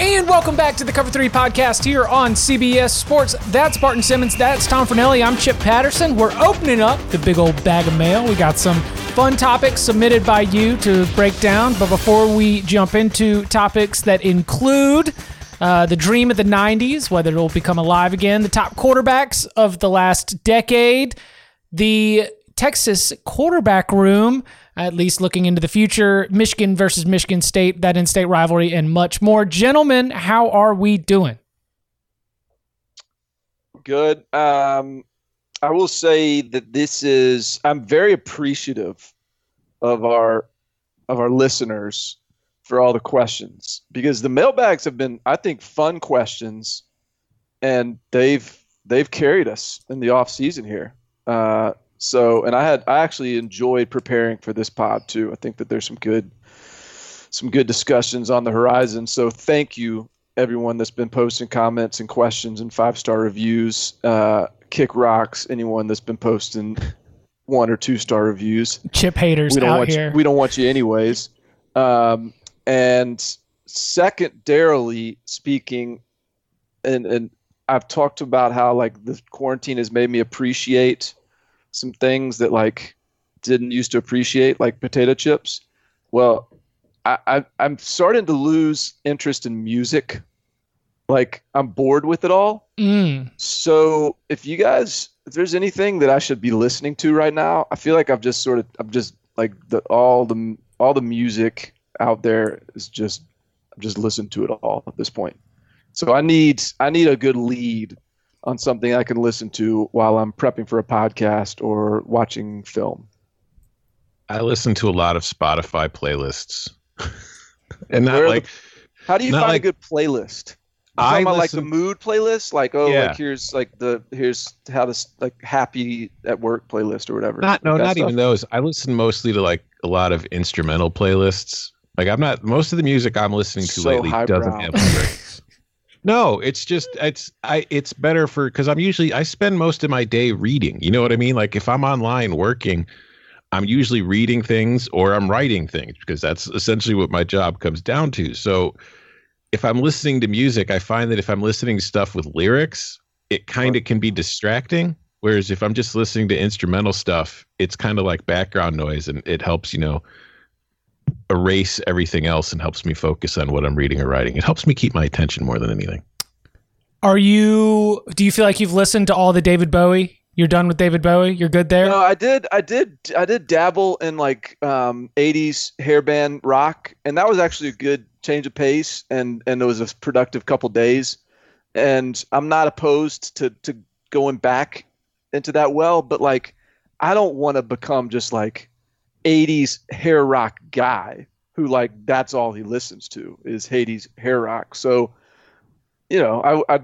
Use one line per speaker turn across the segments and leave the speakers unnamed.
And welcome back to the Cover 3 podcast here on CBS Sports. That's Barton Simmons. That's Tom Fornelli. I'm Chip Patterson. We're opening up the big old bag of mail. We got some fun topics submitted by you to break down. But before we jump into topics that include uh, the dream of the 90s, whether it will become alive again, the top quarterbacks of the last decade, the Texas quarterback room, at least looking into the future, Michigan versus Michigan State, that in state rivalry, and much more. Gentlemen, how are we doing?
Good. Um, I will say that this is, I'm very appreciative of our of our listeners for all the questions because the mailbags have been I think fun questions and they've they've carried us in the off season here. Uh, so, and I had I actually enjoyed preparing for this pod too. I think that there's some good some good discussions on the horizon. So, thank you everyone that's been posting comments and questions and five star reviews. Uh, kick rocks anyone that's been posting one or two star reviews.
Chip haters
we don't
out
want
here.
You, we don't want you anyways. Um, and secondarily speaking, and and I've talked about how like the quarantine has made me appreciate some things that like didn't used to appreciate, like potato chips. Well, I, I I'm starting to lose interest in music. Like I'm bored with it all.
Mm.
So if you guys, if there's anything that I should be listening to right now, I feel like I've just sort of, I'm just like the all the all the music out there is just, I'm just listening to it all at this point. So I need I need a good lead on something I can listen to while I'm prepping for a podcast or watching film.
I listen to a lot of Spotify playlists, and not
Where
like
the- How do you find
like-
a good playlist?
I
about like the mood playlist, like oh,
Yeah.
like here's like the here's how this like happy at work playlist or whatever.
not no, not
stuff?
even those. I listen mostly to like a lot of instrumental playlists. Like I'm not most of the music I'm listening to
So
lately doesn't have lyrics. No, it's just it's I it's better for because I'm usually I spend most of my day reading. You know what I mean? Like if I'm online working, I'm usually reading things or I'm writing things because that's essentially what my job comes down to. So if I'm listening to music, I find that if I'm listening to stuff with lyrics, it kind of can be distracting. Whereas if I'm just listening to instrumental stuff, it's kind of like background noise and it helps, you know, erase everything else and helps me focus on what I'm reading or writing. It helps me keep my attention more than anything.
Are you? Do you feel like you've listened to all the David Bowie? You're done with David Bowie. You're good there.
No, I did, I did, I did dabble in like um, '80s hairband rock, and that was actually a good change of pace, and and it was a productive couple days. And I'm not opposed to to going back into that well, but like I don't want to become just like '80s hair rock guy who like that's all he listens to is '80s hair rock. So, you know, I, I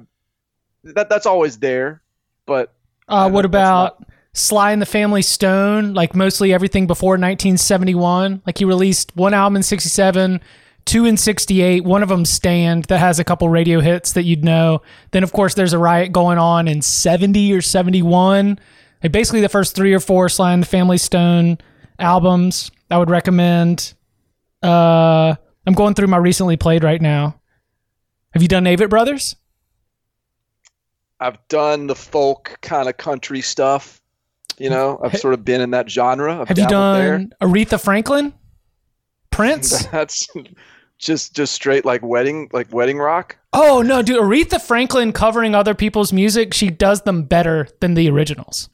that that's always there, but
Uh, what
that's not-
about Sly and the Family Stone? Like mostly everything before 1971. Like he released one album in 67, two in 68. One of them Stand that has a couple radio hits that you'd know. Then of course there's a riot going on in 70 or 71. Like basically the first three or four Sly and the Family Stone albums I would recommend. Uh, I'm going through my recently played right now. Have you done Avett Brothers?
I've done the folk kind of country stuff. You know, I've sort of been in that genre. I've
Have you done Aretha Franklin? Prince?
That's just just straight like wedding like wedding rock.
Oh no, dude! Aretha Franklin covering other people's music, she does them better than the originals.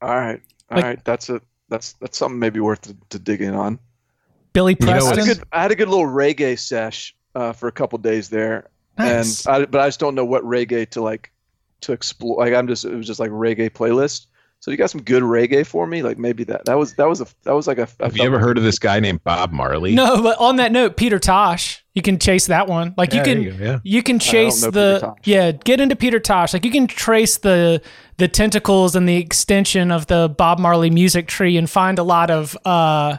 All right, all right.
Like-
That's a that's that's something maybe worth to, to dig in on.
Billy
You know
I
Preston.
had good I had a good little reggae sesh uh, for a couple days there,
Nice.
and I, but I just don't know what reggae to like to explore. Like I'm just it was just like reggae playlist. So you got some good reggae for me? Like maybe that that was that was a that was like a. I
Have you ever heard of this guy named Bob Marley?
no, but on that note, Peter Tosh, you can chase that one. Like
Yeah,
you can,
you go, yeah.
you can chase the yeah, get into Peter Tosh. Like you can trace the the tentacles and the extension of the Bob Marley music tree and find a lot of uh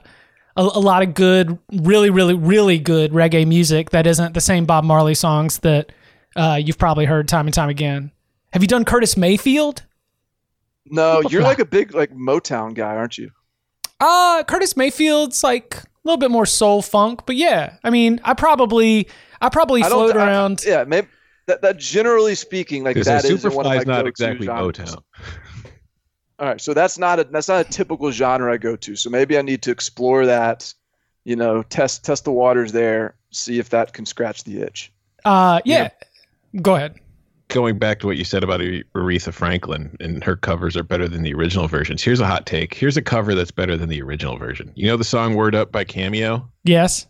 a, a lot of good, really, really, really good reggae music that isn't the same Bob Marley songs that uh, you've probably heard time and time again. Have you done Curtis Mayfield?
No, you're like a big like Motown guy, aren't you?
Uh, Curtis Mayfield's like a little bit more soul funk, but yeah, I mean, I probably, I probably
I
float
I-
around.
yeah, maybe that, that generally speaking, like that is one of my
not exactly
genres.
Motown.
All right, so that's not a that's not a typical genre I go to. So maybe I need to explore that, you know, test test the waters there, see if that can scratch the itch.
Uh, yeah. Go ahead.
Going back to what you said about Aretha Franklin and her covers are better than the original versions. Here's a hot take. Here's a cover that's better than the original version. You know the song "Word Up" by Cameo?
Yes.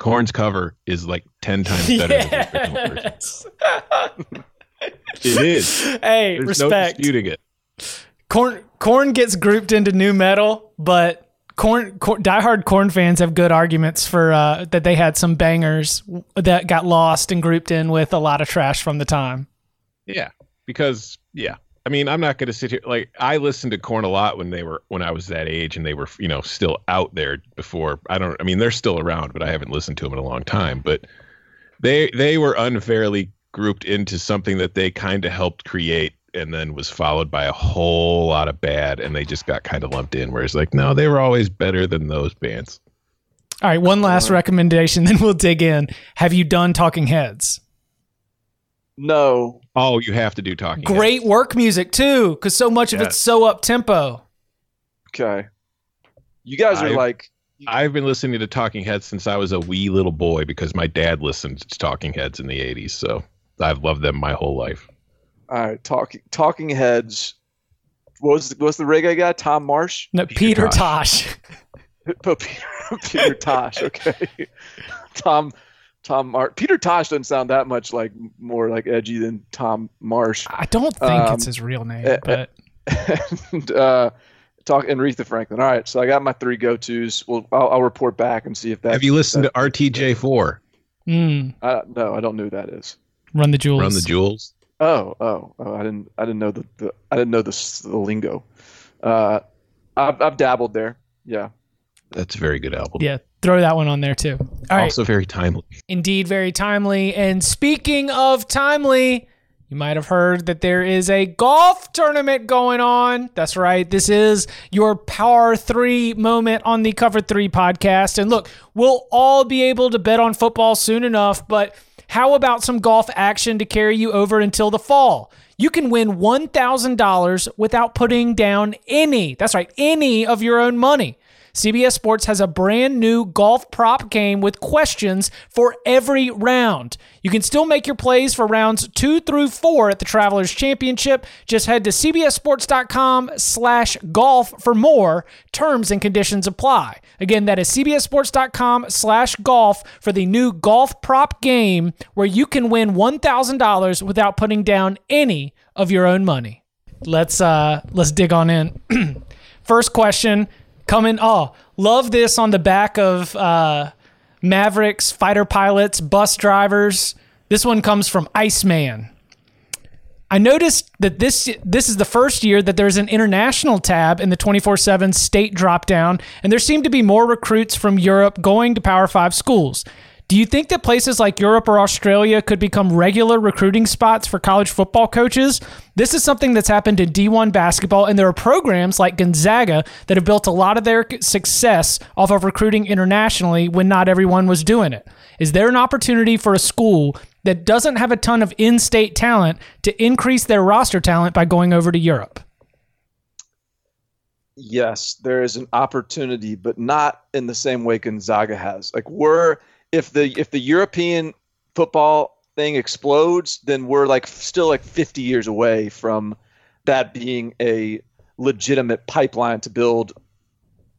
Korn's cover is like ten times better than the original version. It is.
hey,
There's no
respect.
disputing it.
Korn Korn gets grouped into nu metal, but Korn, Korn diehard Korn fans have good arguments for uh, that they had some bangers that got lost and grouped in with a lot of trash from the time.
Yeah, because yeah, I mean, I'm not going to sit here like I listened to Korn a lot when they were when I was that age and they were you know still out there before. I don't. I mean, they're still around, but I haven't listened to them in a long time. But they they were unfairly grouped into something that they kind of helped create and then was followed by a whole lot of bad and they just got kind of lumped in whereas like no they were always better than those bands
All right, one last recommendation, then we'll dig in. Have you done Talking Heads?
No,
oh you have to do talking
Great
Heads.
work music too, because so much of it's so up tempo.
okay. You guys are
I-
like
I've been listening to Talking Heads since I was a wee little boy because my dad listened to Talking Heads in the 80s. So I've loved them my whole life.
all right. Talking Talking Heads. What was the, what was the reggae guy? Tom Marsh.
No,
Peter
Peter
Tosh.
Tosh.
Oh, Peter, Peter Tosh. Okay. Tom Tom Marsh. Peter Tosh doesn't sound that much like more like edgy than Tom Marsh.
I don't think
Um,
it's his real name,
eh, eh,
but
and uh, talk and Aretha Franklin. All right, so I got my three go tos. Well, I'll, I'll report back and see if that.
Have you listened to RTJ4?
mm,
Uh, no, I don't know who that is.
Run the Jewels.
Run the Jewels?
Oh, oh, oh! I didn't, I didn't know the, the I didn't know the, the lingo. Uh, I've, I've dabbled there. Yeah.
That's a very good album.
Yeah, throw that one on there too. All right.
Also very timely.
Indeed, very timely. And speaking of timely, you might have heard that there is a golf tournament going on. That's right. This is your Power 3 moment on the Cover 3 podcast. And look, we'll all be able to bet on football soon enough, but how about some golf action to carry you over until the fall? You can win $1,000 without putting down any, that's right, any of your own money. CBS Sports has a brand new golf prop game with questions for every round. You can still make your plays for rounds two through four at the Travelers Championship. Just head to cbssports.com slash golf for more. Terms and conditions apply. Again, that is cbssports.com slash golf for the new golf prop game where you can win $1,000 without putting down any of your own money. Let's uh let's dig on in. First question coming. Oh, love this on the back of uh, Mavericks, fighter pilots, bus drivers. This one comes from Iceman. I noticed that this this is the first year that there's an international tab in the 24/7 state dropdown, and there seem to be more recruits from Europe going to Power 5 schools. Do you think that places like Europe or Australia could become regular recruiting spots for college football coaches? This is something that's happened in D1 basketball, and there are programs like Gonzaga that have built a lot of their success off of recruiting internationally when not everyone was doing it. Is there an opportunity for a school that doesn't have a ton of in state talent to increase their roster talent by going over to Europe?
Yes, there is an opportunity, but not in the same way Gonzaga has. Like we're if the if the European football thing explodes, then we're like still like 50 years away from that being a legitimate pipeline to build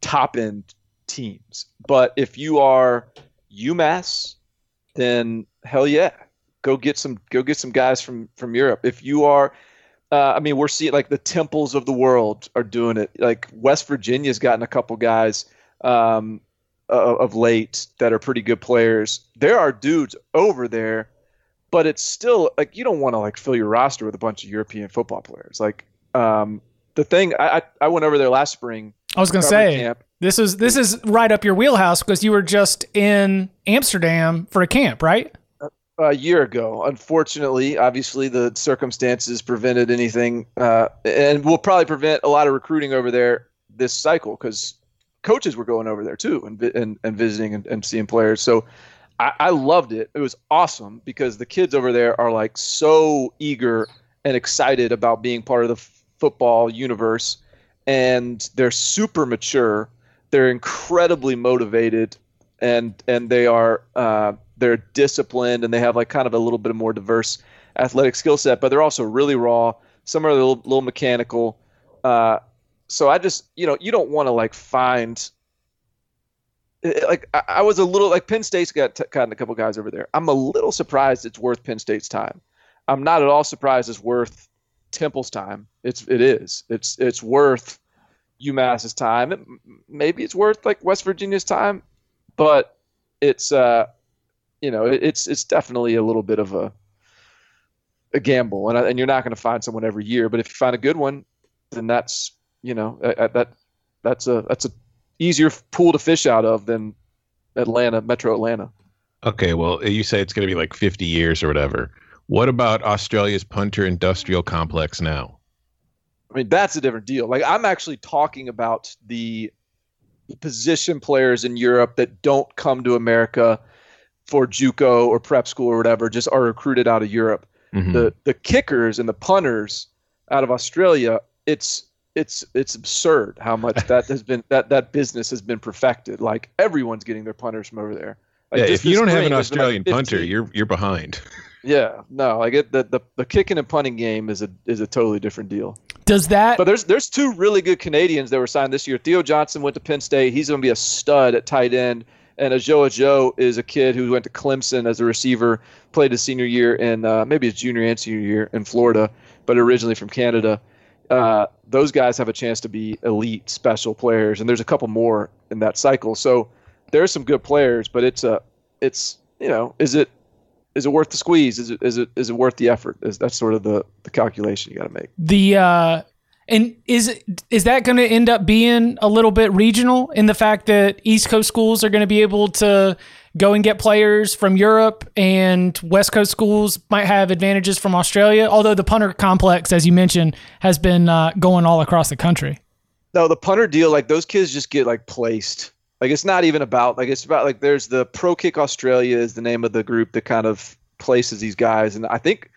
top end teams. But if you are UMass, then hell yeah, go get some go get some guys from from Europe. If you are uh, I mean, we're seeing like the temples of the world are doing it. Like West Virginia's gotten a couple guys um, of late that are pretty good players. There are dudes over there, but it's still like you don't want to like fill your roster with a bunch of European football players. Like um, the thing, I, I went over there last spring.
I was gonna say camp. this is this is right up your wheelhouse because you were just in Amsterdam for a camp, right?
a year ago. Unfortunately, obviously, the circumstances prevented anything, uh, and will probably prevent a lot of recruiting over there this cycle because coaches were going over there too and and, and visiting and, and seeing players. So I, I loved it. It was awesome because the kids over there are like so eager and excited about being part of the f- football universe, and they're super mature. They're incredibly motivated, and and they are. Uh, they're disciplined and they have like kind of a little bit of more diverse athletic skill set, but they're also really raw. Some are a little, little mechanical. Uh, so I just, you know, you don't want to like find eh, like I, I, was a little like Penn State's got t- gotten a couple guys over there. I'm a little surprised it's worth Penn State's time. I'm not at all surprised it's worth Temple's time. It's it is. It's it's worth UMass's time. It, maybe it's worth like West Virginia's time, but it's uh you know, it, it's it's definitely a little bit of a a gamble, and and you're not going to find someone every year. But if you find a good one, then that's you know that that's a that's a easier pool to fish out of than Atlanta, Metro Atlanta.
Okay, well, you say it's going to be like 50 years or whatever. What about Australia's punter industrial complex now?
I mean, that's a different deal. Like, I'm actually talking about the position players in Europe that don't come to America for JUCO or prep school or whatever just are recruited out of Europe. Mm-hmm. The the kickers and the punters out of Australia, it's it's it's absurd how much that has been that that business has been perfected. Like everyone's getting their punters from over there. Like
yeah, if you don't have an Australian like punter, you're you're behind.
yeah, no, I get the, the the kicking and punting game is a is a totally different deal.
Does that?
But there's there's two really good Canadians that were signed this year. Theo Johnson went to Penn State. He's going to be a stud at tight end. And Ajou Ajou is a kid who went to Clemson as a receiver, played his senior year and uh, maybe his junior and senior year in Florida, but originally from Canada. Uh, those guys have a chance to be elite special players, and there's a couple more in that cycle. So there's some good players, but it's a it's you know is it is it worth the squeeze? Is it is it is it worth the effort? Is that's sort of the the calculation you got to make.
The uh, and is is that going to end up being a little bit regional in the fact that East Coast schools are going to be able to go and get players from Europe, and West Coast schools might have advantages from Australia? Although the punter complex, as you mentioned, has been uh, going all across the country.
No, the punter deal, like those kids just get like placed. Like it's not even about like it's about like there's the Pro Kick Australia is the name of the group that kind of places these guys, and I think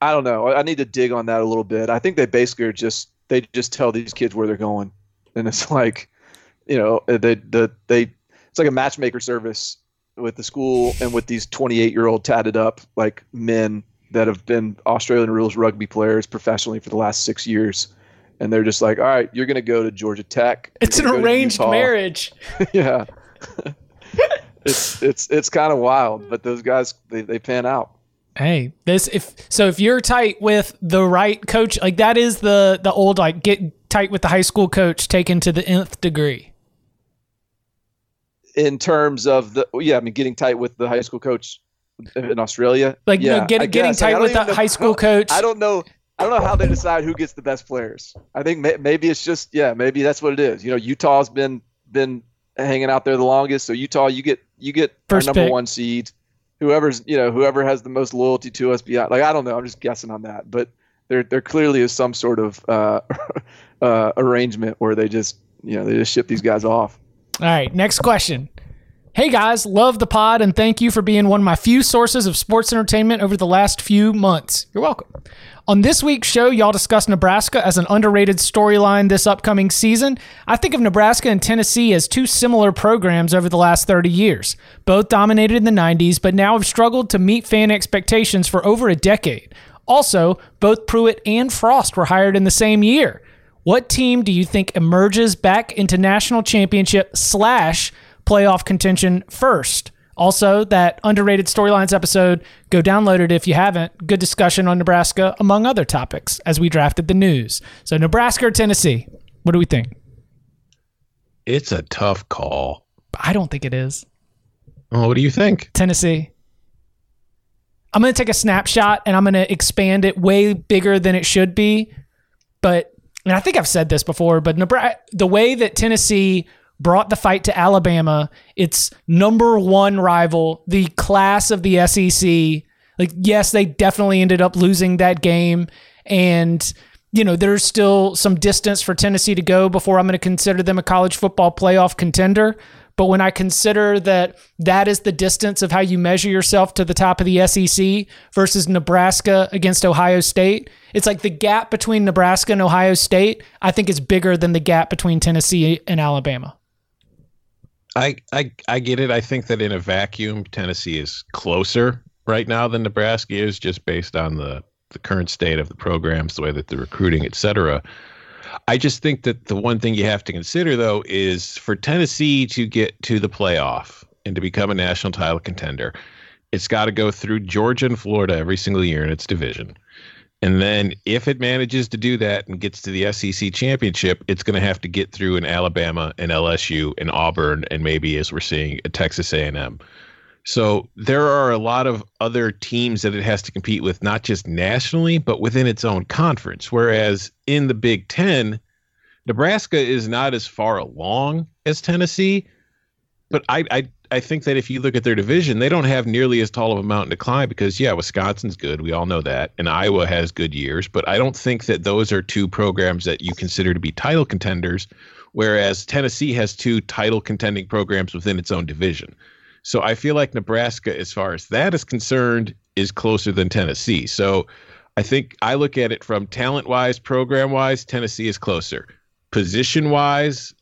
I don't know. I need to dig on that a little bit. I think they basically are just they just tell these kids where they're going, and it's like, you know, uh, they the they it's like a matchmaker service with the school and with these 28 year old tatted up like men that have been Australian rules rugby players professionally for the last six years. And they're just like, all right, you're going to go to Georgia Tech.
It's an arranged marriage.
yeah. it's it's it's kind of wild, but those guys they, they pan out.
Hey, this if so if you're tight with the right coach, like that is the the old like get tight with the high school coach taken to the nth degree.
In terms of the yeah, I mean getting tight with the high school coach in Australia.
Like yeah, you know, get, getting tight with the know, high school coach.
I don't know. I don't know how they decide who gets the best players. I think may, maybe it's just yeah, maybe that's what it is. You know, Utah's been been hanging out there the longest, so Utah you get you get First number pick. one seed whoever's you know whoever has the most loyalty to us beyond like I don't know I'm just guessing on that but there there clearly is some sort of uh, uh, arrangement where they just you know they just ship these guys off.
All right, next question. Hey guys, love the pod and thank you for being one of my few sources of sports entertainment over the last few months. You're welcome. On this week's show, y'all discuss Nebraska as an underrated storyline this upcoming season. I think of Nebraska and Tennessee as two similar programs over the last 30 years. Both dominated in the 90s, but now have struggled to meet fan expectations for over a decade. Also, both Pruitt and Frost were hired in the same year. What team do you think emerges back into national championship slash playoff contention first. Also, that underrated storylines episode, go download it if you haven't. Good discussion on Nebraska, among other topics, as we drafted the news. So, Nebraska or Tennessee? What do we think?
It's a tough call.
I don't think it is.
Oh, what do you think?
Tennessee. I'm going to take a snapshot and I'm going to expand it way bigger than it should be. But, and I think I've said this before, but Nebraska, the way that Tennessee brought the fight to Alabama, its number one rival, the class of the SEC. Like, yes, they definitely ended up losing that game. And, you know, there's still some distance for Tennessee to go before I'm going to consider them a college football playoff contender. But when I consider that that is the distance of how you measure yourself to the top of the SEC versus Nebraska against Ohio State, it's like the gap between Nebraska and Ohio State, I think is bigger than the gap between Tennessee and Alabama.
I, I I get it. I think that in a vacuum, Tennessee is closer right now than Nebraska is, just based on the the current state of the programs, the way that they're recruiting, et cetera. I just think that the one thing you have to consider, though, is for Tennessee to get to the playoff and to become a national title contender, it's got to go through Georgia and Florida every single year in its division. And then if it manages to do that and gets to the SEC championship, it's going to have to get through an Alabama and LSU and Auburn and maybe as we're seeing a Texas A&M. So there are a lot of other teams that it has to compete with, not just nationally, but within its own conference. Whereas in the Big Ten, Nebraska is not as far along as Tennessee, but I, I I think that if you look at their division, they don't have nearly as tall of a mountain to climb because yeah, Wisconsin's good, we all know that, and Iowa has good years, but I don't think that those are two programs that you consider to be title contenders, whereas Tennessee has two title contending programs within its own division. So I feel like Nebraska, as far as that is concerned, is closer than Tennessee. So I think I look at it from talent wise, program wise, Tennessee is closer. Position wise,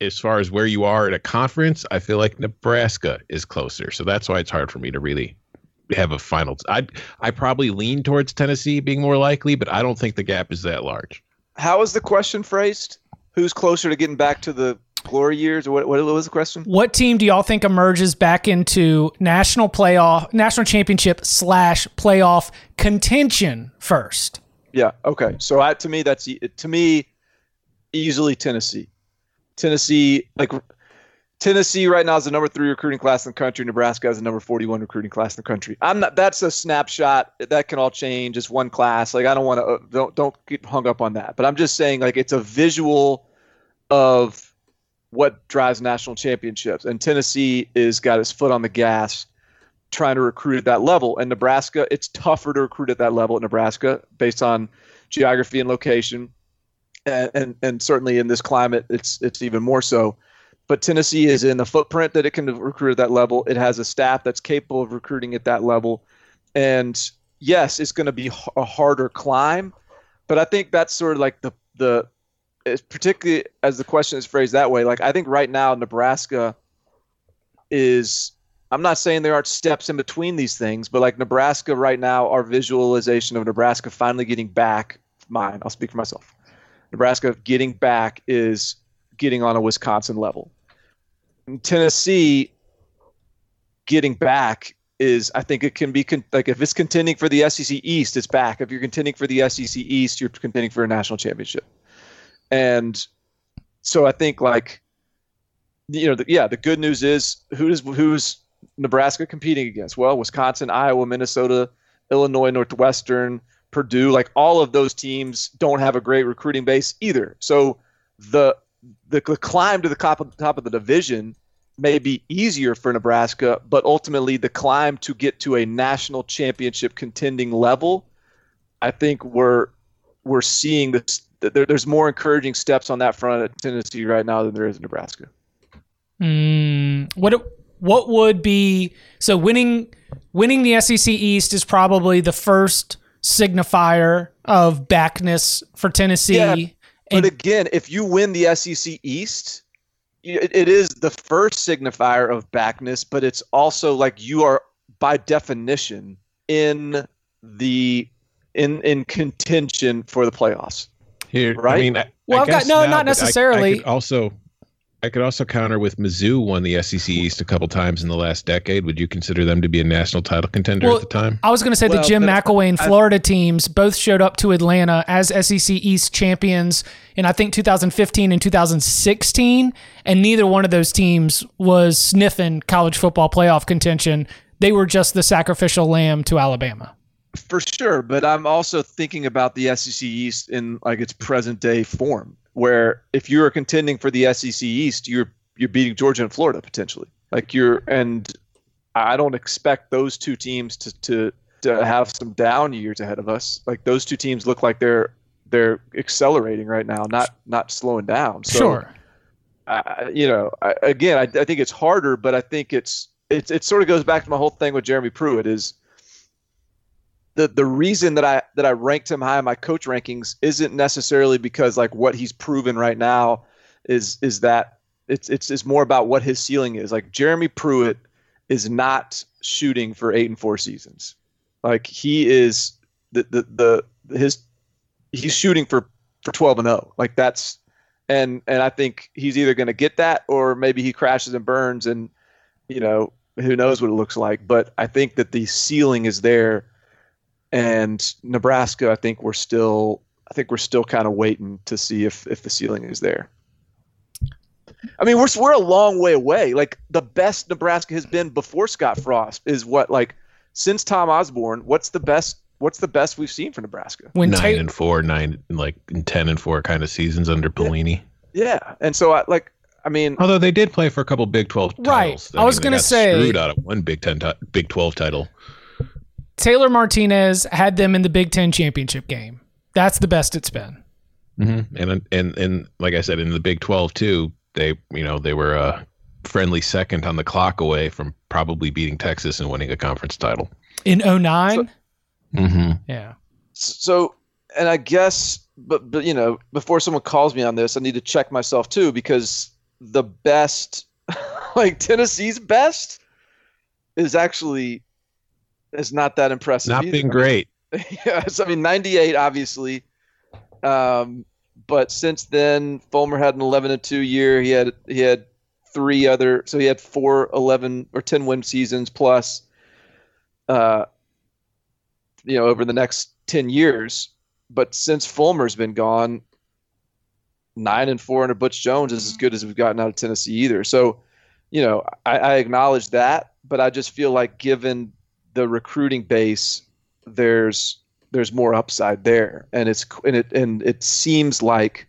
as far as where you are at a conference, I feel like Nebraska is closer. So that's why it's hard for me to really have a final. I I probably lean towards Tennessee being more likely, but I don't think the gap is that large.
How is the question phrased? Who's closer to getting back to the glory years? Or what, what was the question?
What team do y'all think emerges back into national playoff, national championship slash playoff contention first?
Yeah. Okay. So I, to me, that's to me easily Tennessee. Tennessee, like Tennessee right now is the number three recruiting class in the country. Nebraska has the number 41 recruiting class in the country. I'm not. That's a snapshot. That can all change. It's one class. Like I don't want to. Uh, don't don't get hung up on that. But I'm just saying like it's a visual of what drives national championships. And Tennessee is got his foot on the gas, trying to recruit at that level. And Nebraska, it's tougher to recruit at that level at Nebraska based on geography and location and, and, certainly in this climate, it's it's even more so. But Tennessee is in the footprint that it can recruit at that level. It has a staff that's capable of recruiting at that level, and yes, it's going to be a harder climb. But I think that's sort of like the the particularly as the question is phrased that way. Like I think right now Nebraska is I'm not saying there aren't steps in between these things, but like Nebraska right now, our visualization of Nebraska finally getting back, mine, I'll speak for myself, Nebraska getting back is getting on a Wisconsin level. Tennessee getting back is I think it can be con- like if it's contending for the SEC East, it's back. If you're contending for the SEC East, you're contending for a national championship. And so I think like you know, the, yeah, the good news is who's who's Nebraska competing against? Well, Wisconsin, Iowa, Minnesota, Illinois, Northwestern, Purdue, like all of those teams don't have a great recruiting base either. So the the, the climb to the top of, top of the division may be easier for Nebraska, but ultimately the climb to get to a national championship contending level, I think we're we're seeing this. There, there's more encouraging steps on that front at Tennessee right now than there is in Nebraska.
Mm, what what would be so winning winning the SEC East is probably the first signifier of backness for Tennessee.
Yeah,
and
But again, if you win the SEC East, it, it is the first signifier of backness, but it's also like you are by definition in the in in contention for the playoffs.
Here,
Right?
I mean, I,
Well,
I
I've got- no, not
but I-
necessarily.
I, could also, I could also counter with Mizzou won the SEC East a couple times in the last decade. Would you consider them to be a national title contender
Well,
at the time?
I was going to say the Jim
but
McElwain
I-
Florida teams both showed up to Atlanta as SEC East champions in I think 2015 and 2016, and neither one of those teams was sniffing college football playoff contention. They were just the sacrificial lamb to Alabama.
For sure, but I'm also thinking about the SEC East in like its present day form, where if you are contending for the SEC East, you're you're beating Georgia and Florida potentially. Like you're, and I don't expect those two teams to to to have some down years ahead of us. Like those two teams look like they're they're accelerating right now, not not slowing down. So,
sure.
I, you know, I, again, I, I think it's harder, but I think it's it's it sort of goes back to my whole thing with Jeremy Pruitt is the the reason that I that I ranked him high in my coach rankings isn't necessarily because like what he's proven right now is is that it's it's it's more about what his ceiling is. Like Jeremy Pruitt is not shooting for eight and four seasons. Like he is the the, the his he's shooting for for 12 and 0. Like that's and and I think he's either going to get that or maybe he crashes and burns and you know who knows what it looks like. But I think that the ceiling is there, and Nebraska. I think we're still I think we're still kind of waiting to see if if the ceiling is there. I mean, we're we're a long way away. Like the best Nebraska has been before Scott Frost is what like since Tom Osborne. What's the best? What's the best we've seen for Nebraska?
When
nine
Ta-
and four, nine like ten and four kind of seasons under Pelini.
Yeah, and so I like. I mean,
Although they did play for a couple Big Twelve titles,
Right.
titles.
I was
they
gonna
got
say-
screwed out of one Big Ten, ti- Big Twelve title.
Taylor Martinez had them in the Big Ten championship game. That's the best it's been.
Mm-hmm. And and and like I said, in the Big Twelve too, they you know they were a friendly second on the clock away from probably beating Texas and winning a conference title.
In 09?
Mm-hmm.
yeah.
so and i guess but but you know before someone calls me on this i need to check myself too because the best like tennessee's best is actually is not that impressive
Not
either.
been great.
yes i mean 98 obviously. Um but since then fulmer had an 11 and 2 year. He had he had three other so he had four 11 or 10 win seasons plus uh you know over the next 10 years. But since fulmer's been gone nine and four under butch jones is as good as we've gotten out of tennessee either. So you know i, I acknowledge that but i just feel like given the recruiting base there's there's more upside there and it's and it and it seems like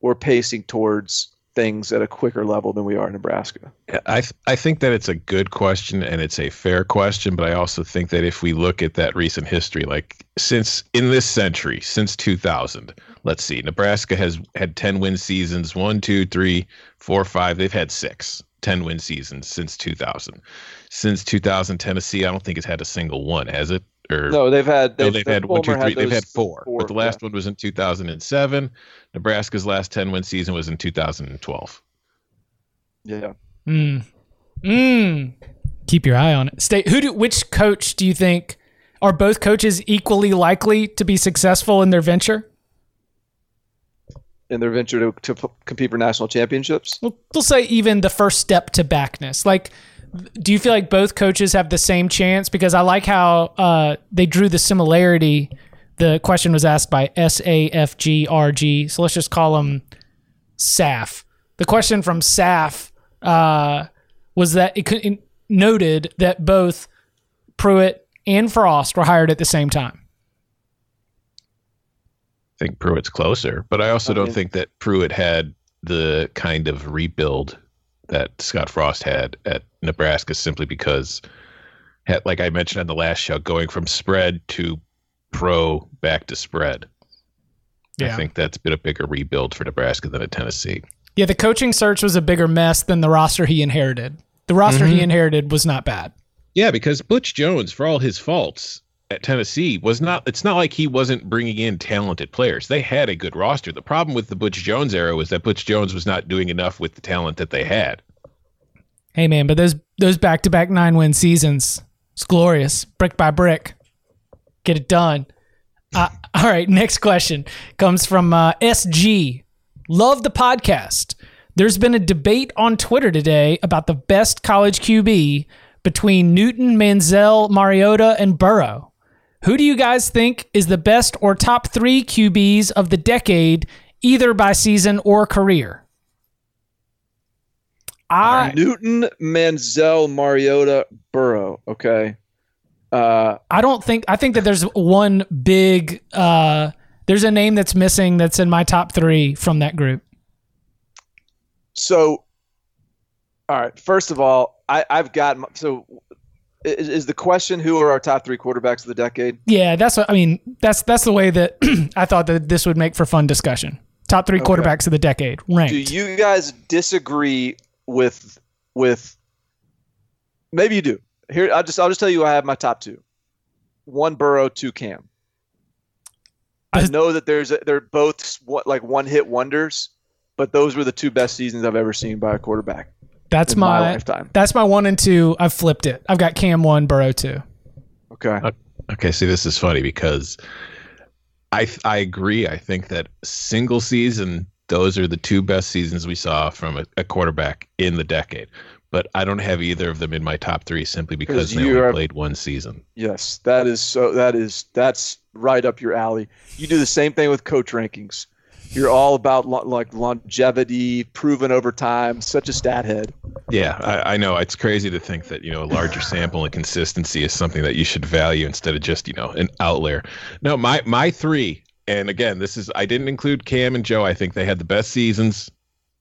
we're pacing towards things at a quicker level than we are in Nebraska.
I th- I think that it's a good question and it's a fair question, but I also think that if we look at that recent history, like since in this century, since 2000, let's see, Nebraska has had 10 win seasons, one, two, three, four, five. They've had six 10 win seasons since 2000. Since 2000, Tennessee, I don't think it's had a single one, has it? Or
No, they've had
no,
they've,
they've had one, two,
Fulmer.
They've had four, but the last one was in 2007. Nebraska's last 10 win season was in 2012.
yeah. yeah.
Mm. Mm. Keep your eye on it. Stay. Who do? Which coach do you think are both coaches equally likely to be successful in their venture?
In their venture to, to compete for national championships.
Well, we'll say even the first step to backness. Like, do you feel like both coaches have the same chance? Because I like how uh, they drew the similarity. The question was asked by S A F G R G. So let's just call him Saf. The question from Saf uh, was that it, it noted that both Pruitt and Frost were hired at the same time.
Think Pruitt's closer, but I also
I
don't think that Pruitt had the kind of rebuild that Scott Frost had at Nebraska simply because, had, like I mentioned on the last show, going from spread to pro back to spread. Yeah. I think that's been a bigger rebuild for Nebraska than at Tennessee.
Yeah, the coaching search was a bigger mess than the roster he inherited. The roster he
Mhm.
inherited was not bad.
Yeah, because Butch Jones, for all his faults at Tennessee, was not. It's not like he wasn't bringing in talented players. They had a good roster. The problem with the Butch Jones era was that Butch Jones was not doing enough with the talent that they had.
Hey man, but those those back to back nine win seasons, it's glorious, brick by brick. Get it done. Uh, all right, next question comes from uh, SG. Love the podcast. There's been a debate on Twitter today about the best college QB between Newton, Manziel, Mariota, and Burrow. Who do you guys think is the best or top three QBs of the decade, either by season or career? I
Newton, Manziel, Mariota, Burrow. Okay. Uh,
I don't think I think that there's one big uh there's a name that's missing that's in my top 3 from that group.
so, all right. First of all, I, I've got so. Is, is the question who are our top three quarterbacks of the decade?
Yeah, that's what I mean, that's that's the way that I thought that this would make for fun discussion. Top 3
Okay.
quarterbacks of the decade ranked.
Do you guys disagree with with? Maybe you do. Here, I'll just I'll just tell you I have my top two. One Burrow, two Cam. I
But-
know that there's a, they're both what like one hit wonders, but those were the two best seasons I've ever seen by a quarterback
that's
in my,
my,
lifetime.
that's my 1 and 2. I've flipped it. I've got Cam 1, Burrow 2.
Okay.
Okay, see, this is funny because I I agree. I think that single season, those are the two best seasons we saw from a, a quarterback in the decade. But I don't have either of them in my top three simply because they
you
only
are-
played one season.
Yes, that is so. That is that's right up your alley. You do the same thing with coach rankings. You're all about lo- like longevity, proven over time. Such a stat head.
Yeah, I, I know. It's crazy to think that, you know, a larger sample and consistency is something that you should value instead of just, you know, an outlier. No, my my three, and again, this is I didn't include Cam and Joe. I think they had the best seasons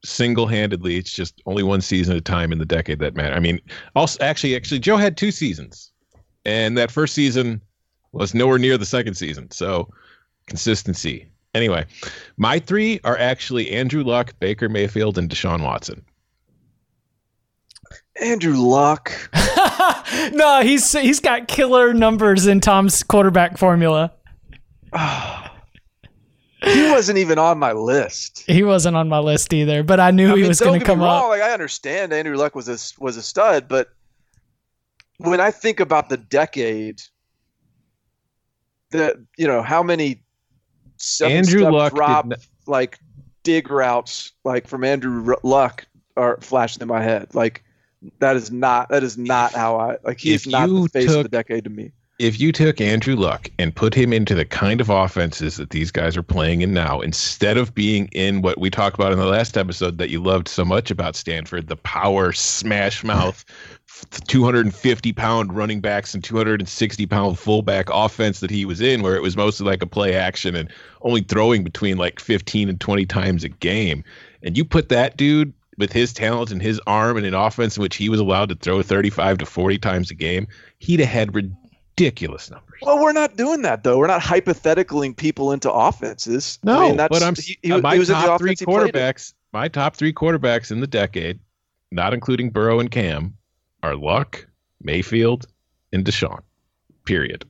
single handedly. It's just only one season at a time in the decade that matter. I mean, also actually actually Joe had two seasons. And that first season was nowhere near the second season. So consistency. Anyway, my three are actually Andrew Luck, Baker Mayfield, and Deshaun Watson.
Andrew Luck.
no, he's he's got killer numbers in Tom's quarterback formula.
He wasn't even on my list.
He wasn't on my list either, but I knew
I
he
mean,
was going to come
wrong,
up.
Like I understand Andrew Luck was a was a stud, but when I think about the decade, that you know how many seven
Andrew Luck
drop
not-
like dig routes like from Andrew Luck are flashing in my head. Like that is not that is not how I like. He
If
is not the
you
face of the decade to me.
if you took Andrew Luck and put him into the kind of offenses that these guys are playing in now, instead of being in what we talked about in the last episode that you loved so much about Stanford, the power smash mouth, 250 pound running backs and 260 pound fullback offense that he was in, where it was mostly like a play action and only throwing between like 15 and 20 times a game. And you put that dude with his talent and his arm and an offense in which he was allowed to throw 35 to 40 times a game, he'd have had ridiculous numbers.
Well, we're not doing that though. We're not hypotheticaling people into offenses.
No,
I mean, that's,
but I'm
he, he,
uh, my
he was
top three
offense he played in.
quarterbacks. My top three quarterbacks in the decade, not including Burrow and Cam, are Luck, Mayfield, and Deshaun. Period.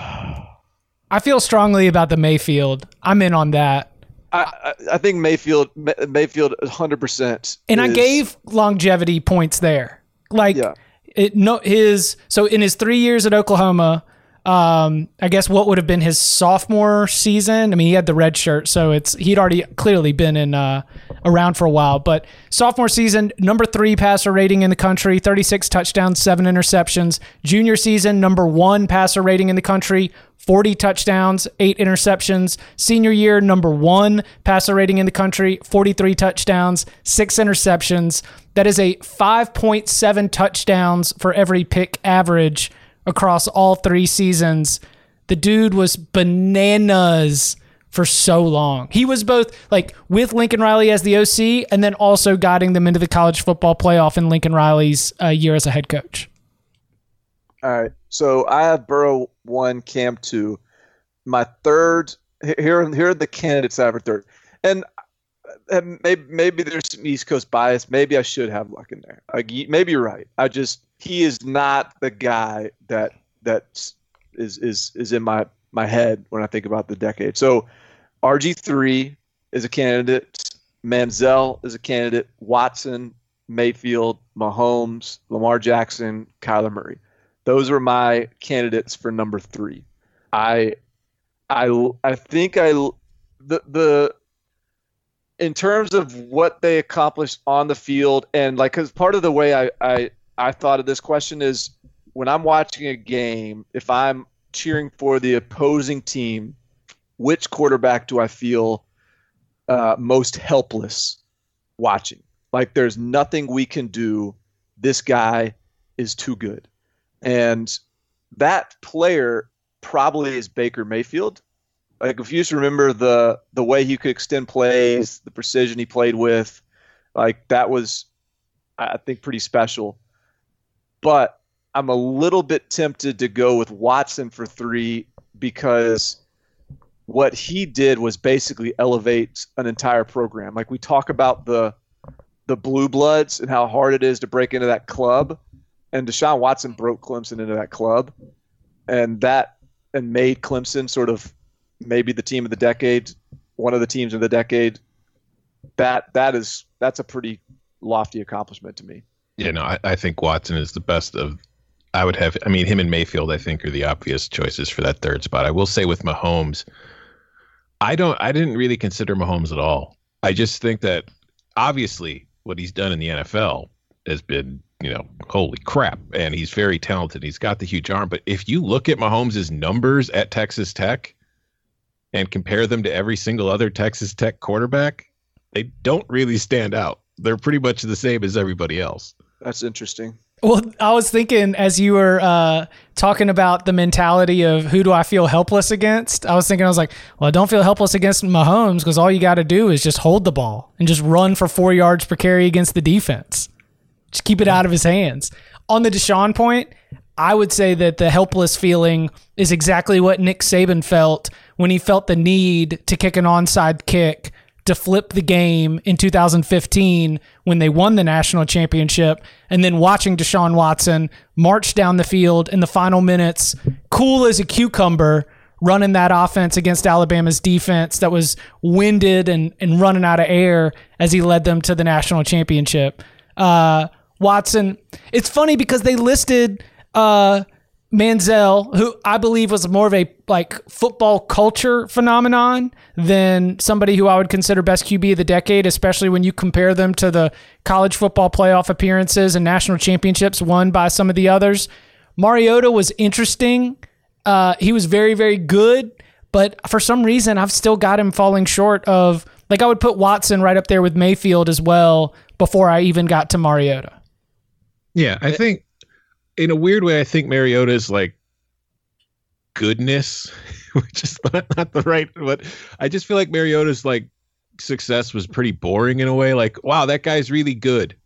I feel strongly about the Mayfield. I'm in on that.
I, I I think Mayfield Mayfield 100. percent
And I gave longevity points there. Like
Yeah.
it no his so in his 3 years at Oklahoma, um I guess what would have been his sophomore season. I mean, he had the red shirt, so it's he'd already clearly been in uh around for a while, but sophomore season, number 3 passer rating in the country, 36 touchdowns, 7 interceptions. Junior season, number 1 passer rating in the country, 40 touchdowns, 8 interceptions. Senior year, number 1 passer rating in the country, 43 touchdowns, 6 interceptions. That is a 5.7 touchdowns for every pick average across all 3 seasons. The dude was bananas for so long. He was both like with Lincoln Riley as the OC and then also guiding them into the college football playoff in Lincoln Riley's uh, year as a head coach.
All right. So I have Burrow one, Cam two. My third. he- Here, here are the candidates I have for third. And maybe, maybe there's some East Coast bias. Maybe I should have luck in there. Like, maybe you're right. I just he is not the guy that that is is is in my my head when I think about the decade. So RG three is a candidate. Manziel is a candidate. Watson, Mayfield, Mahomes, Lamar Jackson, Kyler Murray. Those are my candidates for number three. I, I, I think I the the in terms of what they accomplished on the field and like because part of the way I, I I thought of this question is when I'm watching a game, if I'm cheering for the opposing team, which quarterback do I feel uh, most helpless watching? Like there's nothing we can do. This guy is too good. And that player probably is Baker Mayfield. Like if you just remember the the way he could extend plays, the precision he played with, like that was I think pretty special. But I'm a little bit tempted to go with Watson for 3 because what he did was basically elevate an entire program. Like we talk about the the blue bloods and how hard it is to break into that club and Deshaun Watson broke Clemson into that club, and that and made Clemson sort of maybe the team of the decade, one of the teams of the decade. That that is that's a pretty lofty accomplishment to me.
Yeah, no, I, I think Watson is the best of. I would have. I mean, him and Mayfield, I think, are the obvious choices for that third spot. I will say with Mahomes, I don't. I didn't really consider Mahomes at all. I just think that obviously what he's done in the NFL has been you know, holy crap. And he's very talented. He's got the huge arm. But if you look at Mahomes' numbers at Texas Tech and compare them to every single other Texas Tech quarterback, they don't really stand out. They're pretty much the same as everybody else.
That's interesting.
Well, I was thinking as you were uh, talking about the mentality of who do I feel helpless against, I was thinking, I was like, well, I don't feel helpless against Mahomes because all you got to do is just hold the ball and just run for four yards per carry against the defense. Just keep it out of his hands. On the Deshaun point, I would say that the helpless feeling is exactly what Nick Saban felt when he felt the need to kick an onside kick to flip the game in 2015 when they won the national championship, and then watching Deshaun Watson march down the field in the final minutes, cool as a cucumber, running that offense against Alabama's defense that was winded and, and running out of air as he led them to the national championship. Uh, Watson. It's funny because they listed uh, Manziel, who I believe was more of a like football culture phenomenon than somebody who I would consider best QB of the decade, especially when you compare them to the college football playoff appearances and national championships won by some of the others. Mariota was interesting. Uh, he was very, very good, but for some reason, I've still got him falling short of like I would put Watson right up there with Mayfield as well before I even got to Mariota.
Yeah, I think in a weird way, I think Mariota is like goodness, which is not, not the right. But I just feel like Mariota's like success was pretty boring in a way. Like, wow, that guy's really good,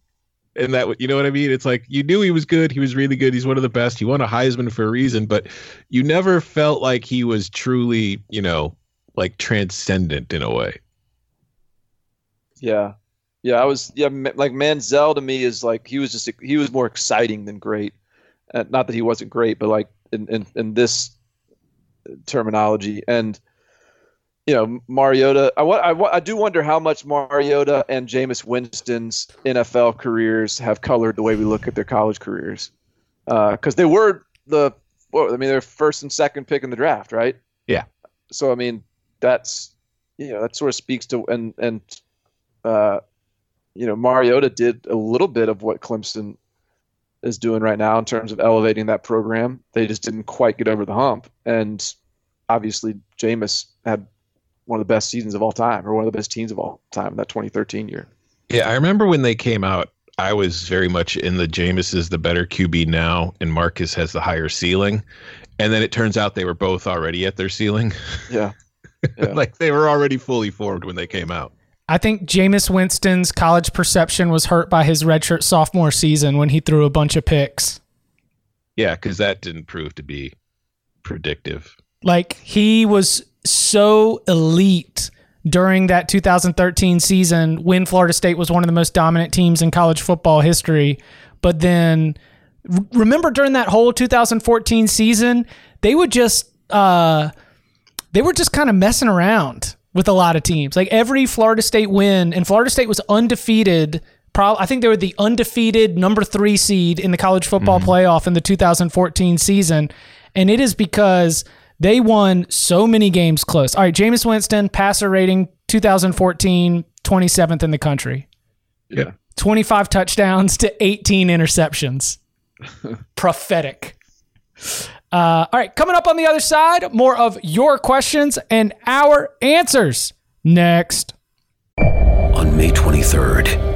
and that you know what I mean. It's like you knew he was good. He was really good. He's one of the best. He won a Heisman for a reason, but you never felt like he was truly, you know, like transcendent in a way.
Yeah, yeah, I was yeah like Manziel to me is like he was just he was more exciting than great. Uh, not that he wasn't great, but like in, in in this terminology and you know Mariota. I, I, I do wonder how much Mariota and Jameis Winston's NFL careers have colored the way we look at their college careers because uh, they were the well, I mean they're first and second pick in the draft, right?
Yeah.
So I mean that's you know that sort of speaks to and and uh, you know, Mariota did a little bit of what Clemson is doing right now in terms of elevating that program. They just didn't quite get over the hump. And obviously, Jameis had one of the best seasons of all time, or one of the best teams of all time in that 2013 year.
Yeah, I remember when they came out. I was very much in the Jameis is the better QB now, and Marcus has the higher ceiling. And then it turns out they were both already at their ceiling.
Yeah. yeah.
like they were already fully formed when they came out.
I think Jameis Winston's college perception was hurt by his redshirt sophomore season when he threw a bunch of picks.
Yeah, because that didn't prove to be predictive.
Like he was so elite during that 2013 season when Florida State was one of the most dominant teams in college football history. But then remember during that whole 2014 season, they would just uh, they were just kind of messing around with a lot of teams. Like every Florida State win, and Florida State was undefeated. Pro- I think they were the undefeated number three seed in the college football mm-hmm. playoff in the 2014 season, and it is because they won so many games close. All right, Jameis Winston passer rating 2014 27th in the country.
Yeah.
25 touchdowns to 18 interceptions. Prophetic. Uh, all right, coming up on the other side, more of your questions and our answers next.
On May 23rd,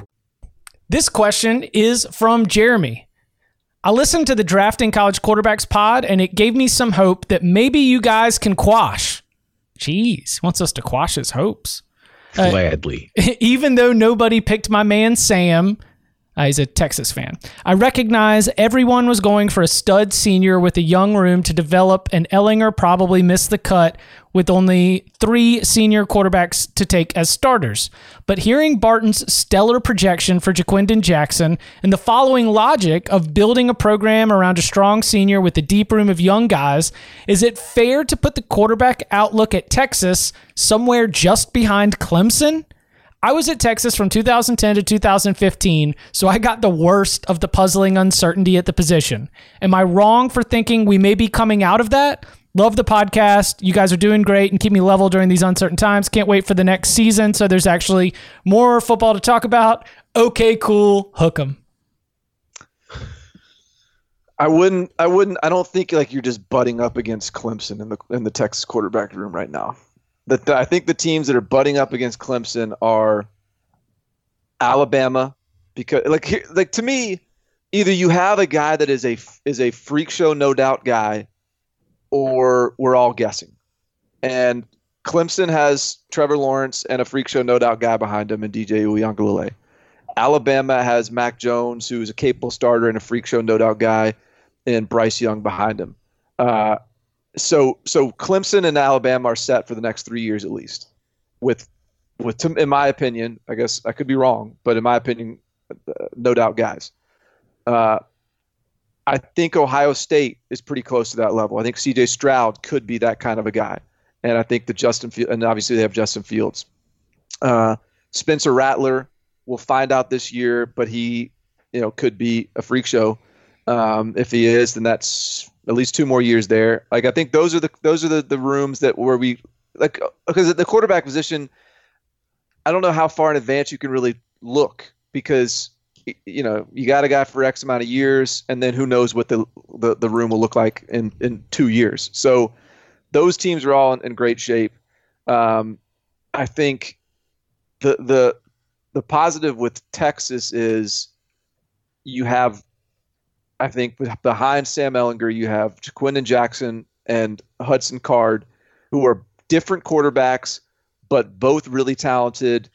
This question is from Jeremy. I listened to the Drafting College Quarterbacks pod, and it gave me some hope that maybe you guys can quash. Jeez, he wants us to quash his hopes.
Gladly.
Uh, even though nobody picked my man Sam, uh, he's a Texas fan. I recognize everyone was going for a stud senior with a young room to develop, and Ehlinger probably missed the cut with only three senior quarterbacks to take as starters. But hearing Barton's stellar projection for Ja'Quinden Jackson and the following logic of building a program around a strong senior with a deep room of young guys, is it fair to put the quarterback outlook at Texas somewhere just behind Clemson? I was at Texas from 2010 to 2015, so I got the worst of the puzzling uncertainty at the position. Am I wrong for thinking we may be coming out of that? Love the podcast. You guys are doing great and keep me level during these uncertain times. Can't wait for the next season. So there's actually more football to talk about. Okay, cool. Hook 'em.
I wouldn't. I wouldn't. I don't think like you're just butting up against Clemson in the in the Texas quarterback room right now I think the teams that are butting up against Clemson are Alabama because like like to me either you have a guy that is a is a freak show no doubt guy or we're all guessing. And Clemson has Trevor Lawrence and a freak show no doubt guy behind him and DJ Uiagalelei. Alabama has Mac Jones, who's a capable starter and a freak show no doubt guy, and Bryce Young behind him. Uh, so so Clemson and Alabama are set for the next three years at least. With with in my opinion, I guess I could be wrong, but in my opinion, uh, no doubt, guys. Uh, I think Ohio State is pretty close to that level. I think C.J. Stroud could be that kind of a guy, and I think the Justin and obviously they have Justin Fields. Uh, Spencer Rattler, we'll find out this year, but he, you know, could be a freak show. Um, if he is, then that's at least two more years there. Like I think those are the those are the, the rooms that where we like because at the quarterback position, I don't know how far in advance you can really look because you know you got a guy for X amount of years, and then who knows what the the, the room will look like in in two years. So those teams are all in, in great shape. Um, I think the the the positive with Texas is you have I think behind Sam Ehlinger, you have Ja'Quinden Jackson and Hudson Card, who are different quarterbacks, but both really talented,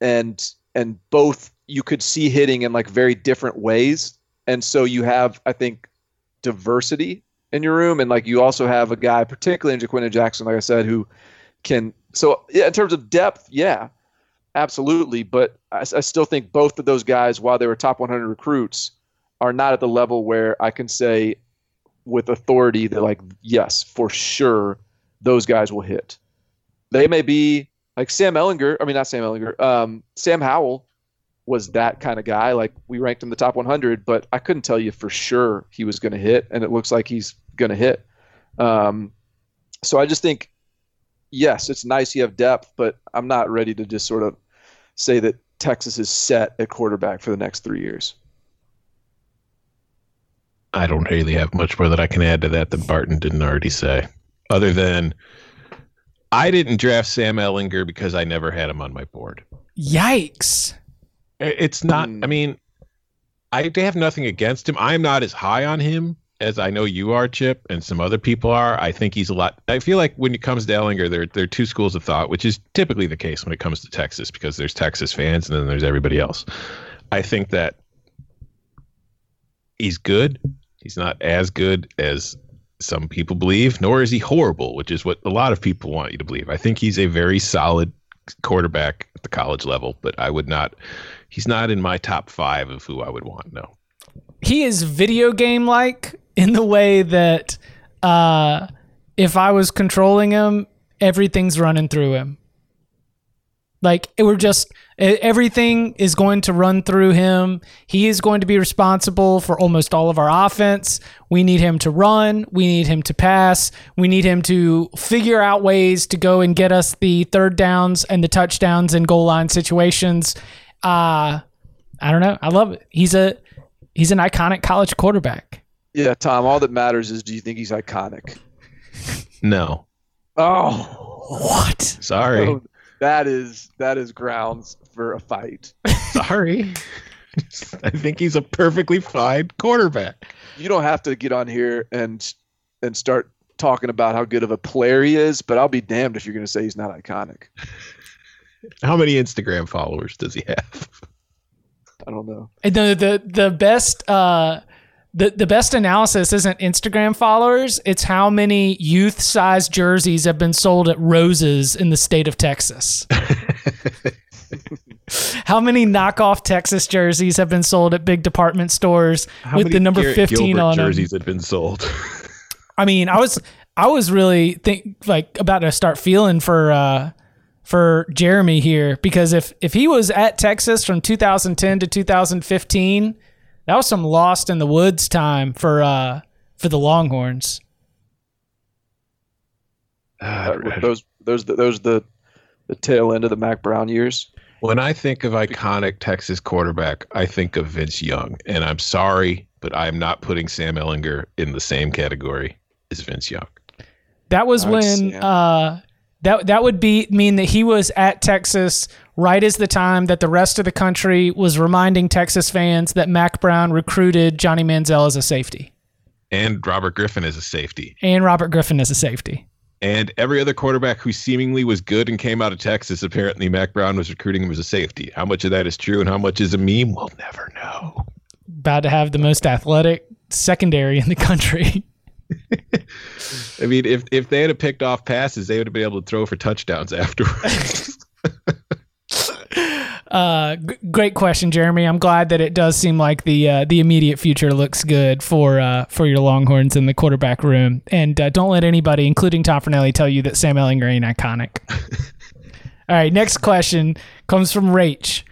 and and both you could see hitting in like very different ways. And so you have, I think, diversity in your room, and like you also have a guy, particularly in Ja'Quinden Jackson, like I said, who can. So yeah, in terms of depth, yeah, absolutely. But I, I still think both of those guys, while they were top 100 recruits are not at the level where I can say with authority that like yes, for sure those guys will hit. They may be like Sam Ehlinger. I mean not Sam Ehlinger. um, Sam Howell was that kind of guy. Like we ranked him the top 100, but I couldn't tell you for sure he was going to hit, and it looks like he's going to hit. Um, so I just think, yes, it's nice you have depth, but I'm not ready to just sort of say that Texas is set at quarterback for the next three years.
I don't really have much more that I can add to that that Barton didn't already say, other than I didn't draft Sam Ehlinger because I never had him on my board.
Yikes!
It's not. Hmm. I mean, I have nothing against him. I'm not as high on him as I know you are, Chip, and some other people are. I think he's a lot. I feel like when it comes to Ehlinger, there there are two schools of thought, which is typically the case when it comes to Texas, because there's Texas fans and then there's everybody else. I think that he's good. He's not as good as some people believe, nor is he horrible, which is what a lot of people want you to believe. I think he's a very solid quarterback at the college level, but I would not. He's not in my top five of who I would want. No,
he is video game like in the way that uh, if I was controlling him, everything's running through him. Like it we're just everything is going to run through him. He is going to be responsible for almost all of our offense. We need him to run. We need him to pass. We need him to figure out ways to go and get us the third downs and the touchdowns and goal line situations. Uh I don't know. I love it. He's a he's an iconic college quarterback.
Yeah, Tom, all that matters is do you think he's iconic?
No.
Oh.
What?
Sorry. Oh,
that is that is grounds for a fight.
Sorry. I think he's a perfectly fine quarterback.
You don't have to get on here and and start talking about how good of a player he is, but I'll be damned if you're going to say he's not iconic.
How many Instagram followers does he have?
I don't know.
The the the best uh the, the best analysis isn't Instagram followers, it's how many youth size jerseys have been sold at Roses in the state of Texas. how many knockoff Texas jerseys have been sold at big department stores how with the number Garrett 15 Gilbert on
jerseys
them?
have been sold.
I mean, I was I was really think like about to start feeling for uh for Jeremy here because if if he was at Texas from 2010 to 2015 that was some lost in the woods time for uh for the Longhorns.
Uh, those those those the the tail end of the Mack Brown years.
When I think of iconic Texas quarterback, I think of Vince Young, and I'm sorry, but I'm not putting Sam Ehlinger in the same category as Vince Young.
That was when uh, that that would be mean that he was at Texas right as the time that the rest of the country was reminding Texas fans that Mack Brown recruited Johnny Manziel as a safety.
And Robert Griffin as a safety.
And Robert Griffin as a safety.
And every other quarterback who seemingly was good and came out of Texas, apparently Mack Brown was recruiting him as a safety. How much of that is true and how much is a meme, we'll never know.
About to have the most athletic secondary in the country.
I mean, if if they had picked off passes, they would have been able to throw for touchdowns afterwards.
Uh, g- great question, Jeremy. I'm glad that it does seem like the uh, the immediate future looks good for uh, for your Longhorns in the quarterback room. And uh, don't let anybody, including Tom Fornelli, tell you that Sam Ehlinger ain't iconic. All right, next question comes from Rach.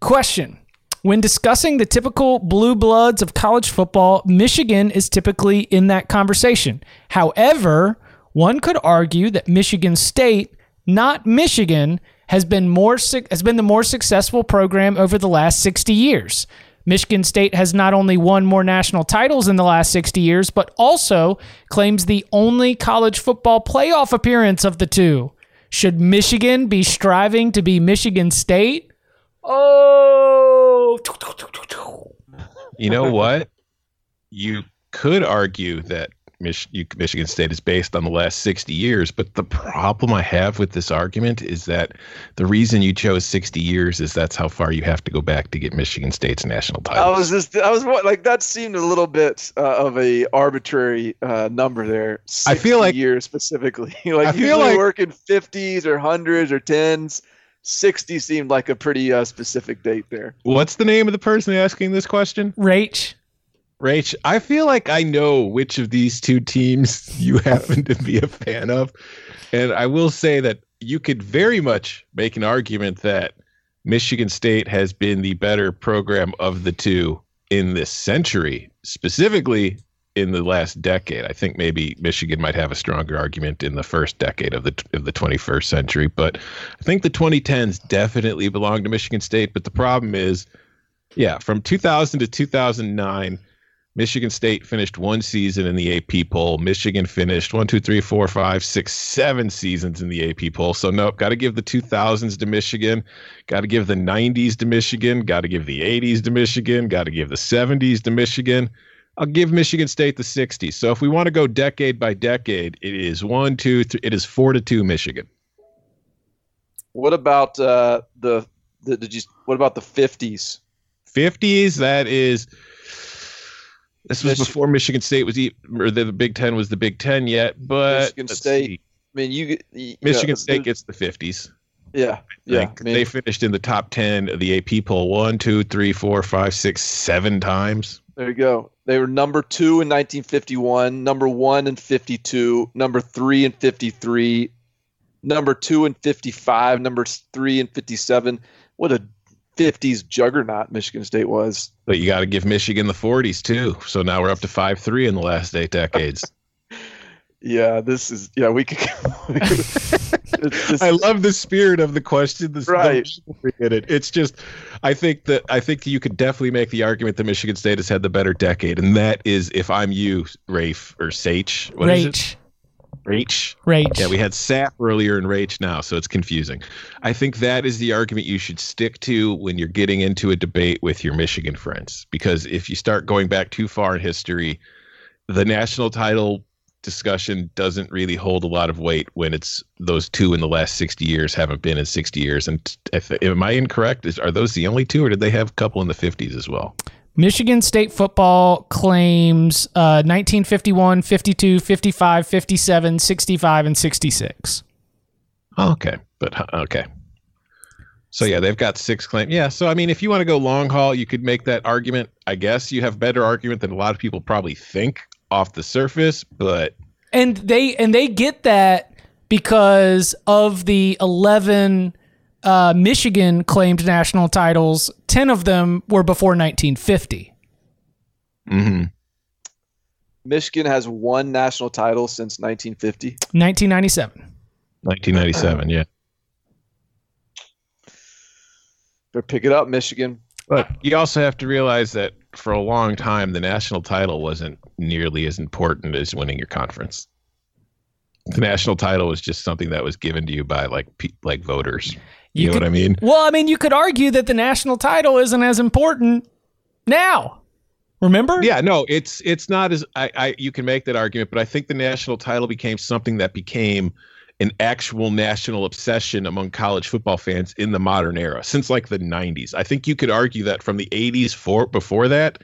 Question. When discussing the typical blue bloods of college football, Michigan is typically in that conversation. However, one could argue that Michigan State, not Michigan, has been more has been the more successful program over the last 60 years. Michigan State has not only won more national titles in the last 60 years, but also claims the only college football playoff appearance of the two. Should Michigan be striving to be Michigan State? Oh.
You know what? You could argue that Mich- Michigan State is based on the last 60 years. But the problem I have with this argument is that the reason you chose 60 years is that's how far you have to go back to get Michigan State's national title.
I was just, I was like, that seemed a little bit uh, of a arbitrary uh, number there.
I feel like
years specifically, like I feel like working 50s or hundreds or tens. 60 seemed like a pretty uh, specific date there.
What's the name of the person asking this question?
Rach.
Rach, I feel like I know which of these two teams you happen to be a fan of. And I will say that you could very much make an argument that Michigan State has been the better program of the two in this century, specifically in the last decade. I think maybe Michigan might have a stronger argument in the first decade of the of the 21st century, but I think the 2010s definitely belong to Michigan State, but the problem is yeah, from 2000 to 2009 Michigan State finished one season in the AP poll. Michigan finished one, two, three, four, five, six, seven seasons in the AP poll. So, nope, got to give the 2000s to Michigan. Got to give the 90s to Michigan. Got to give the 80s to Michigan. Got to give the 70s to Michigan. I'll give Michigan State the 60s. So, if we want to go decade by decade, it is one, two, three, it is four to two Michigan.
What about uh, the, the, did you, what about the 50s?
50s, that is this was before Michigan State was or the Big Ten was the Big Ten yet, but
Michigan State. See. I mean, you,
you Michigan State gets the fifties.
Yeah, yeah.
I mean, they finished in the top ten of the AP poll one, two, three, four, five, six, seven times.
There you go. They were number two in 1951, number one in 52, number three in 53, number two in 55, number three in 57. What a 50s juggernaut Michigan State was.
But you got to give Michigan the 40s too. So now we're up to 5 3 in the last eight decades.
yeah, this is, yeah, we could.
I love the spirit of the question. The,
right.
in it. It's just, I think that I think you could definitely make the argument that Michigan State has had the better decade, and that is if I'm you, Rafe or Sage.
What Rach.
Rach.
Rach.
Yeah, we had SAP earlier and Rach now, so it's confusing. I think that is the argument you should stick to when you're getting into a debate with your Michigan friends. Because if you start going back too far in history, the national title discussion doesn't really hold a lot of weight when it's those two in the last 60 years haven't been in 60 years. And if, am I incorrect? Is, are those the only two, or did they have a couple in the 50s as well?
Michigan State football claims uh, 1951, 52, 55, 57, 65, and 66.
okay. But, okay. So, yeah, they've got six claims. Yeah. So, I mean, if you want to go long haul, you could make that argument. I guess you have better argument than a lot of people probably think off the surface, but.
And they and they get that because of the 11 uh, Michigan claimed national titles, 10 of them were before 1950.
Mm-hmm.
Michigan has one national title since 1950.
1997.
1997, yeah.
But pick it up, Michigan.
But you also have to realize that for a long time, the national title wasn't nearly as important as winning your conference. The national title was just something that was given to you by like like voters. You, you know
could,
what I mean?
Well, I mean, you could argue that the national title isn't as important now. Remember?
Yeah, no, it's it's not as I, I you can make that argument, but I think the national title became something that became an actual national obsession among college football fans in the modern era since like the 90s. I think you could argue that from the 80s for before that,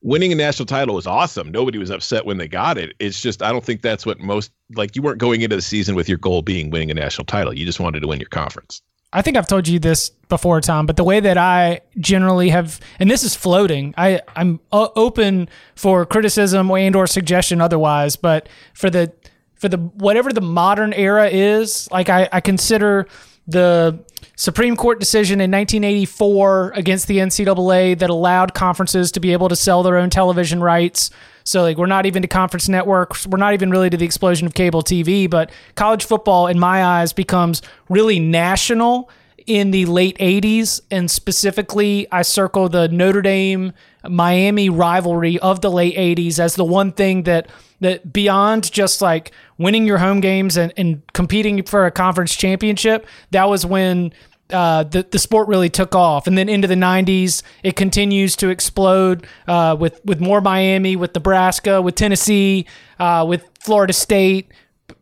winning a national title was awesome. Nobody was upset when they got it. It's just I don't think that's what most like you weren't going into the season with your goal being winning a national title. You just wanted to win your conference.
I think I've told you this before, Tom, but the way that I generally have, and this is floating. I I'm uh, open for criticism and or suggestion otherwise, but for the for the whatever the modern era is, like I, I consider the Supreme Court decision in 1984 against the NCAA that allowed conferences to be able to sell their own television rights so like we're not even to conference networks, we're not even really to the explosion of cable TV, but college football in my eyes becomes really national in the late 80s and specifically I circle the Notre Dame Miami rivalry of the late 80s as the one thing that that beyond just like winning your home games and, and competing for a conference championship, that was when uh, the the sport really took off, and then into the '90s, it continues to explode uh, with with more Miami, with Nebraska, with Tennessee, uh, with Florida State.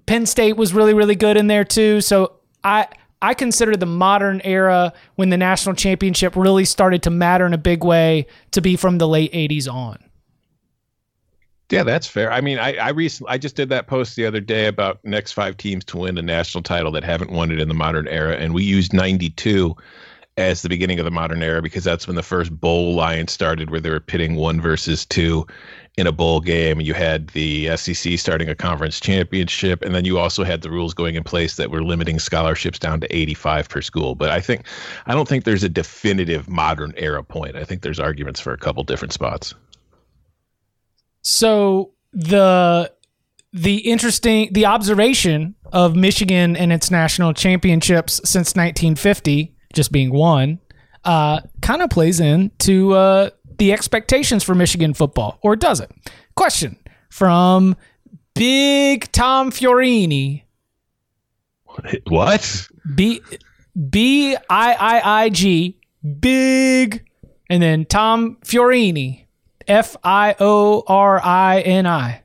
Penn State was really really good in there too. So I I consider the modern era when the national championship really started to matter in a big way to be from the late '80s on.
Yeah, that's fair. I mean, I I recently I just did that post the other day about next five teams to win a national title that haven't won it in the modern era, and we used '92 as the beginning of the modern era because that's when the first bowl line started, where they were pitting one versus two in a bowl game. You had the SEC starting a conference championship, and then you also had the rules going in place that were limiting scholarships down to 85 per school. But I think I don't think there's a definitive modern era point. I think there's arguments for a couple different spots.
So the the interesting the observation of Michigan and its national championships since 1950 just being one uh, kind of plays into uh, the expectations for Michigan football, or does it? Question from Big Tom Fiorini.
What?
B B I I I G Big and then Tom Fiorini. F I O R I N I.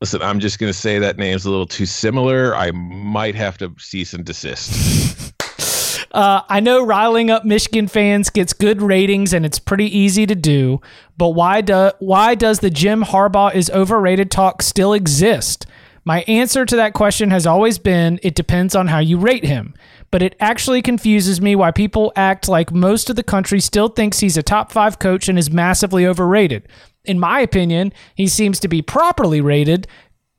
Listen, I'm just going to say that name's a little too similar. I might have to cease and desist.
Uh, I know riling up Michigan fans gets good ratings and it's pretty easy to do, but why do why does the Jim Harbaugh is overrated talk still exist? My answer to that question has always been it depends on how you rate him. But it actually confuses me why people act like most of the country still thinks he's a top 5 coach and is massively overrated. In my opinion, he seems to be properly rated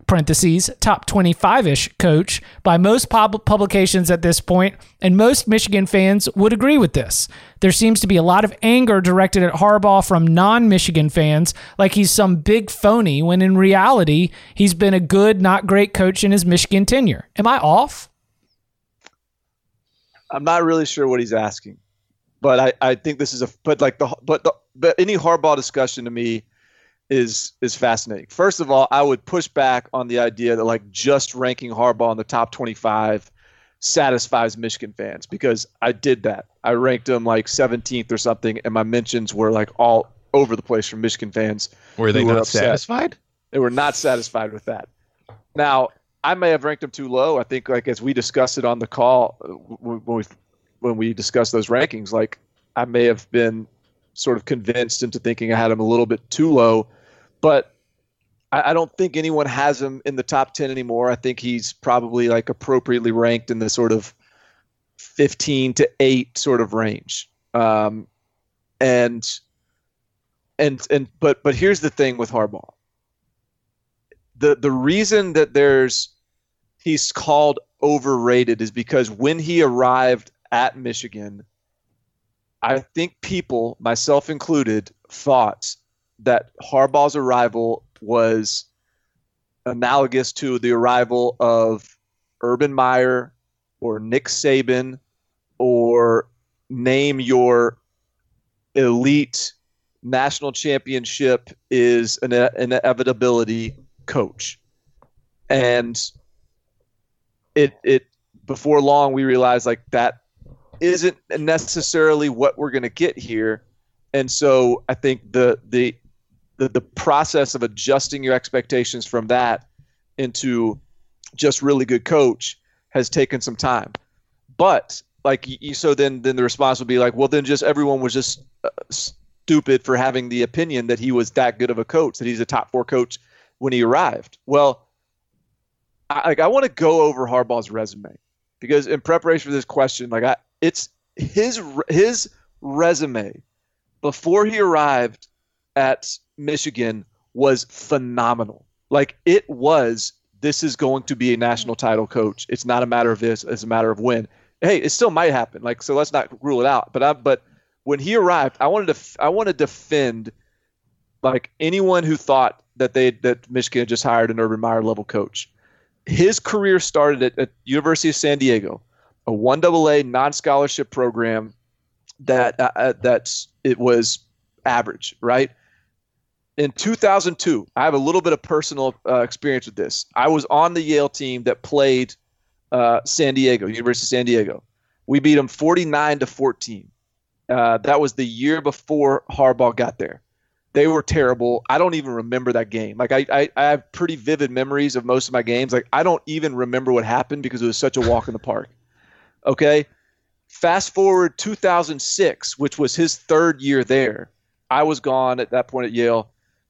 parentheses top 25ish coach by most pub- publications at this point and most michigan fans would agree with this. There seems to be a lot of anger directed at harbaugh from non-michigan fans like he's some big phony when in reality he's been a good not great coach in his michigan tenure. Am i off
i'm not really sure what he's asking but i, I think this is a but like the but the, but any harbaugh discussion to me is is fascinating. First of all, I would push back on the idea that like just ranking Harbaugh in the top 25 satisfies Michigan fans because I did that. I ranked him like 17th or something, and my mentions were like all over the place from Michigan fans.
Were they not satisfied?
They were not satisfied with that. Now, I may have ranked him too low. I think like as we discussed it on the call uh, when we when we discussed those rankings, like I may have been sort of convinced into thinking I had him a little bit too low. But I, don't think anyone has him in the top 10 anymore. I think he's probably like appropriately ranked in the sort of 15 to 8 sort of range. Um, and and and but but here's the thing with Harbaugh. The the reason that there's he's called overrated is because when he arrived at Michigan, I think people, myself included, thought that Harbaugh's arrival was analogous to the arrival of Urban Meyer or Nick Saban or name your elite national championship is an inevitability coach. And it it before long we realized like that isn't necessarily what we're going to get here. And so I think the, the the the process of adjusting your expectations from that into just really good coach has taken some time. But like you, so then then the response would be like, well then just everyone was just uh, stupid for having the opinion that he was that good of a coach, that he's a top 4 coach when he arrived. Well, I, like I want to go over Harbaugh's resume because in preparation for this question, like I it's his his resume before he arrived at Michigan was phenomenal. Like it was this is going to be a national title coach. It's not a matter of this, it's a matter of when. Hey, it still might happen. Like so let's not rule it out. But I but when he arrived, I wanted to I want to defend like anyone who thought that they that Michigan had just hired an Urban Meyer level coach. His career started at, at University of San Diego a one AA non-scholarship program that uh, uh, that's it was average, right? In 2002, I have a little bit of personal uh, experience with this. I was on the Yale team that played uh, San Diego, University of San Diego. We beat them 49 to 14. Uh, that was the year before Harbaugh got there. They were terrible. I don't even remember that game. Like I, I, I have pretty vivid memories of most of my games. Like I don't even remember what happened because it was such a walk in the park. Okay. Fast forward 2006, which was his third year there. I was gone at that point at Yale.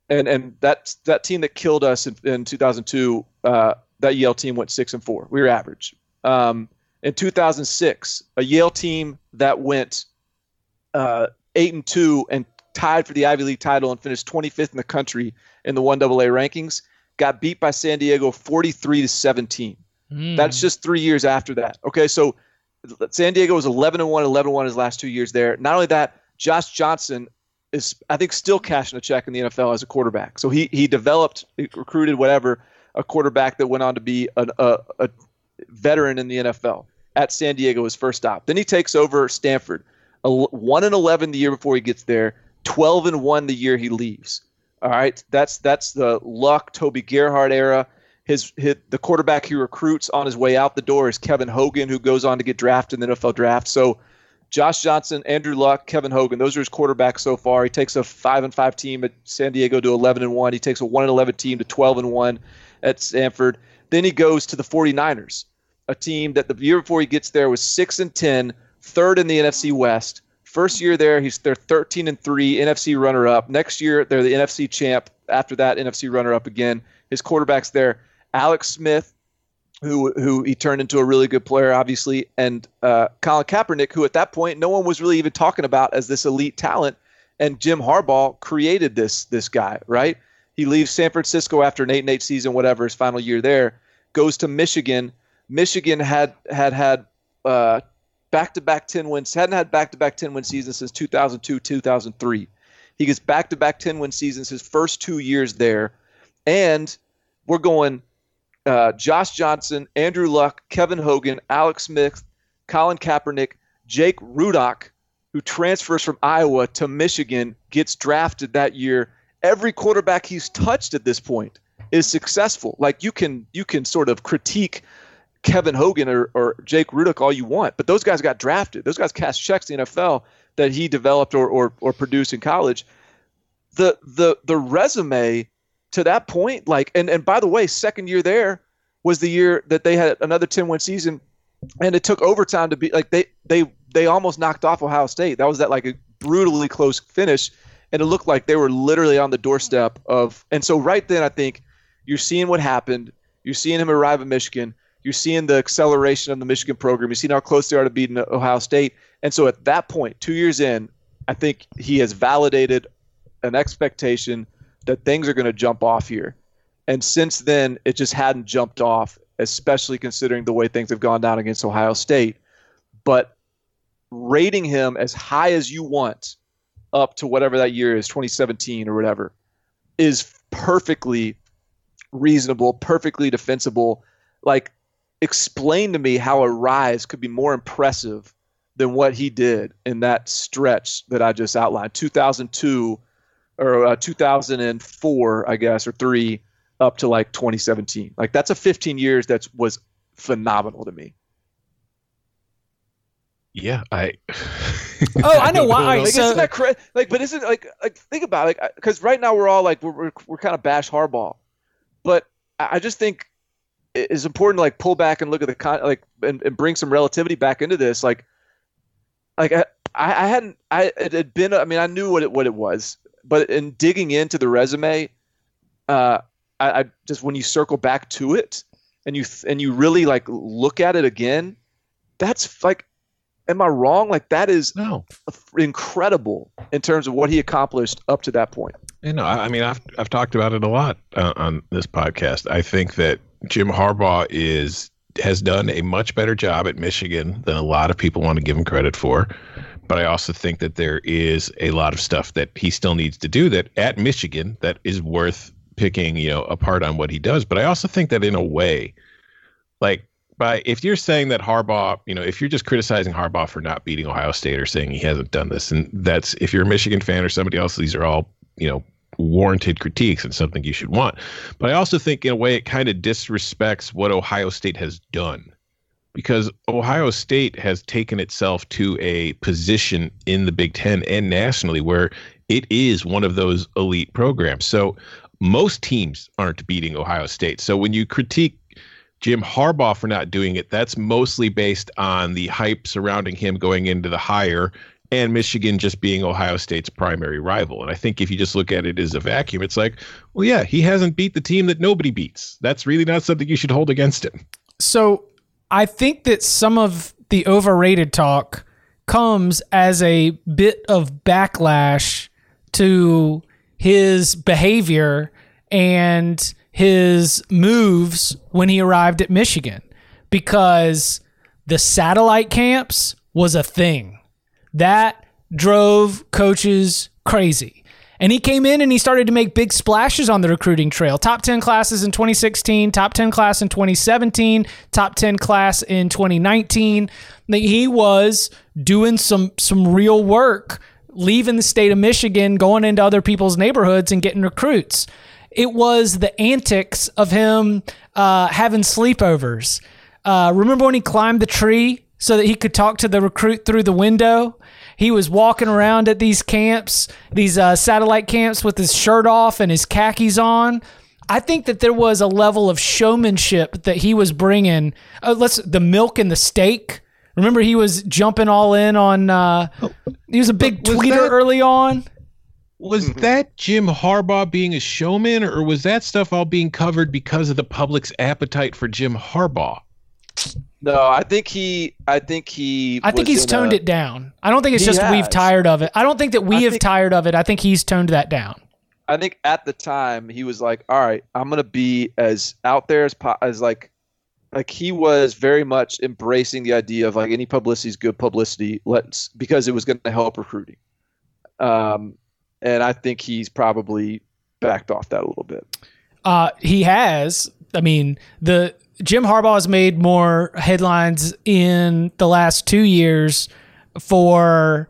And, and that, that team that killed us in, in 2002, uh, that Yale team went six and four. We were average. Um, in 2006, a Yale team that went uh, eight and two and tied for the Ivy League title and finished 25th in the country in the one AA rankings got beat by San Diego 43 to 17. Mm. That's just three years after that. Okay, so San Diego was 11 and 1, 11 1 his last two years there. Not only that, Josh Johnson is, I think, still cashing a check in the NFL as a quarterback. So he he developed, he recruited, whatever, a quarterback that went on to be a, a, a veteran in the NFL at San Diego his first stop. Then he takes over Stanford, one and 11 the year before he gets there. 12 and 1 the year he leaves. All right. That's that's the Luck Toby Gerhart era. His, his the quarterback he recruits on his way out the door is Kevin Hogan, who goes on to get drafted in the NFL draft. So Josh Johnson, Andrew Luck, Kevin Hogan, those are his quarterbacks so far. He takes a five and five team at San Diego to eleven and one. He takes a one and eleven team to twelve and one at Stanford. Then he goes to the 49ers, a team that the year before he gets there was six and 10, third in the NFC West. First year there, he's they're 13 and three, NFC runner up. Next year, they're the NFC champ. After that, NFC runner up again. His quarterbacks there, Alex Smith, who who he turned into a really good player, obviously, and uh, Colin Kaepernick, who at that point no one was really even talking about as this elite talent. And Jim Harbaugh created this this guy, right? He leaves San Francisco after an eight and eight season, whatever his final year there, goes to Michigan. Michigan had had had uh, back-to-back 10 wins, hadn't had back-to-back 10 win seasons since 2002, 2003. He gets back-to-back 10 win seasons his first two years there, and we're going uh, Josh Johnson, Andrew Luck, Kevin Hogan, Alex Smith, Colin Kaepernick, Jake Rudock, who transfers from Iowa to Michigan, gets drafted that year. Every quarterback he's touched at this point is successful. Like you can you can sort of critique Kevin Hogan or, or Jake Rudock all you want, but those guys got drafted. Those guys cast checks in the NFL that he developed or, or, or produced in college. The the the resume to that point, like and, and by the way, second year there was the year that they had another 10 win season and it took overtime to be like they they they almost knocked off Ohio State. That was that like a brutally close finish. And it looked like they were literally on the doorstep of and so right then I think you're seeing what happened. You're seeing him arrive at Michigan. You're seeing the acceleration of the Michigan program. You're seeing how close they are to beating Ohio State. And so at that point, two years in, I think he has validated an expectation that things are going to jump off here. And since then, it just hadn't jumped off, especially considering the way things have gone down against Ohio State. But rating him as high as you want up to whatever that year is, 2017 or whatever, is perfectly reasonable, perfectly defensible. Like, explain to me how a rise could be more impressive than what he did in that stretch that I just outlined 2002 or uh, 2004, I guess, or three up to like 2017. Like, that's a 15 years that was phenomenal to me.
Yeah, I.
oh, I know why.
Like,
so,
isn't that cra- like? But isn't like like think about it, like because right now we're all like we're we're, we're kind of bash Harbaugh, but I just think it's important to like pull back and look at the con like and, and bring some relativity back into this. Like, like I I hadn't I it had been I mean I knew what it what it was, but in digging into the resume, uh, I, I just when you circle back to it and you and you really like look at it again, that's like am I wrong? Like that is
no
incredible in terms of what he accomplished up to that point.
You know, I, I mean, I've I've talked about it a lot uh, on this podcast. I think that Jim Harbaugh is has done a much better job at Michigan than a lot of people want to give him credit for. But I also think that there is a lot of stuff that he still needs to do that at Michigan that is worth picking, you know, apart on what he does. But I also think that in a way, like by if you're saying that Harbaugh, you know, if you're just criticizing Harbaugh for not beating Ohio State or saying he hasn't done this, and that's if you're a Michigan fan or somebody else, these are all, you know, warranted critiques and something you should want. But I also think in a way it kind of disrespects what Ohio State has done. Because Ohio State has taken itself to a position in the Big Ten and nationally where it is one of those elite programs. So most teams aren't beating Ohio State. So when you critique Jim Harbaugh for not doing it, that's mostly based on the hype surrounding him going into the hire and Michigan just being Ohio State's primary rival. And I think if you just look at it as a vacuum, it's like, well, yeah, he hasn't beat the team that nobody beats. That's really not something you should hold against him.
So I think that some of the overrated talk comes as a bit of backlash to his behavior and his moves when he arrived at Michigan because the satellite camps was a thing. That drove coaches crazy. And he came in and he started to make big splashes on the recruiting trail. Top 10 classes in 2016, top 10 class in 2017, top 10 class in 2019. He was doing some some real work leaving the state of Michigan, going into other people's neighborhoods and getting recruits. It was the antics of him uh, having sleepovers. Uh, remember when he climbed the tree so that he could talk to the recruit through the window? He was walking around at these camps, these uh, satellite camps, with his shirt off and his khakis on. I think that there was a level of showmanship that he was bringing. Uh, let's the milk and the steak. Remember, he was jumping all in on. Uh, he was a big
Was
tweeter
that-
early on.
Was that Jim Harbaugh being a showman, or was that stuff all being covered because of the public's appetite for Jim Harbaugh?
No, I think he. I think he.
I think he's toned
a-
it down. I don't think it's just we've tired of it. I don't think that we
I
have
think-
tired of it. I think he's toned that down.
I think at the time he was like, "All right, I'm gonna be as out there as po- as like, like he was very much embracing the idea of like any publicity is good publicity. Let's because it was going to help recruiting. Um, and I think he's probably backed off that a little bit.
Uh, he has. I mean, the Jim Harbaugh has made more headlines in the last two years for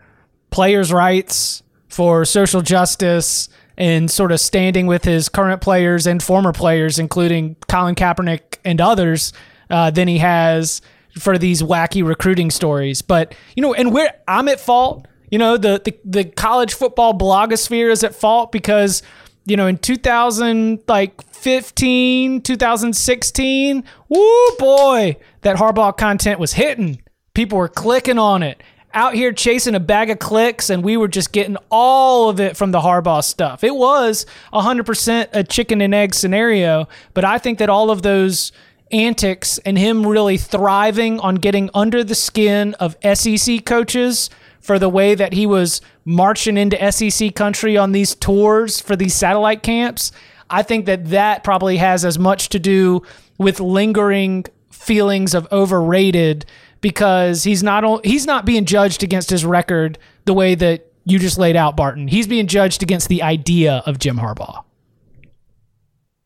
players' rights, for social justice, and sort of standing with his current players and former players, including Colin Kaepernick and others, uh, than he has for these wacky recruiting stories. But you know, and where I'm at fault, you know, the the, the college football blogosphere is at fault because you know in 2000 like 15 2016 woo boy that harbaugh content was hitting. People were clicking on it. Out here chasing a bag of clicks and we were just getting all of it from the harbaugh stuff. It was 100% a chicken and egg scenario but i think that all of those antics and him really thriving on getting under the skin of sec coaches for the way that he was marching into SEC country on these tours for these satellite camps. I think that that probably has as much to do with lingering feelings of overrated because he's not he's not being judged against his record the way that you just laid out Barton. He's being judged against the idea of Jim Harbaugh.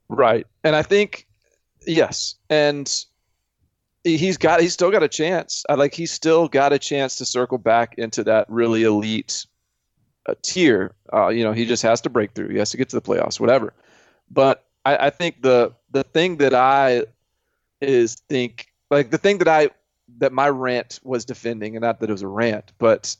Right. And I think yes, and he's got he's still got a chance. I like he's still got a chance to circle back into that really elite uh, tier. Uh, you know, he just has to break through. He has to get to the playoffs, whatever. But I, I think the the thing that I is think like the thing that I that my rant was defending, and not that it was a rant, but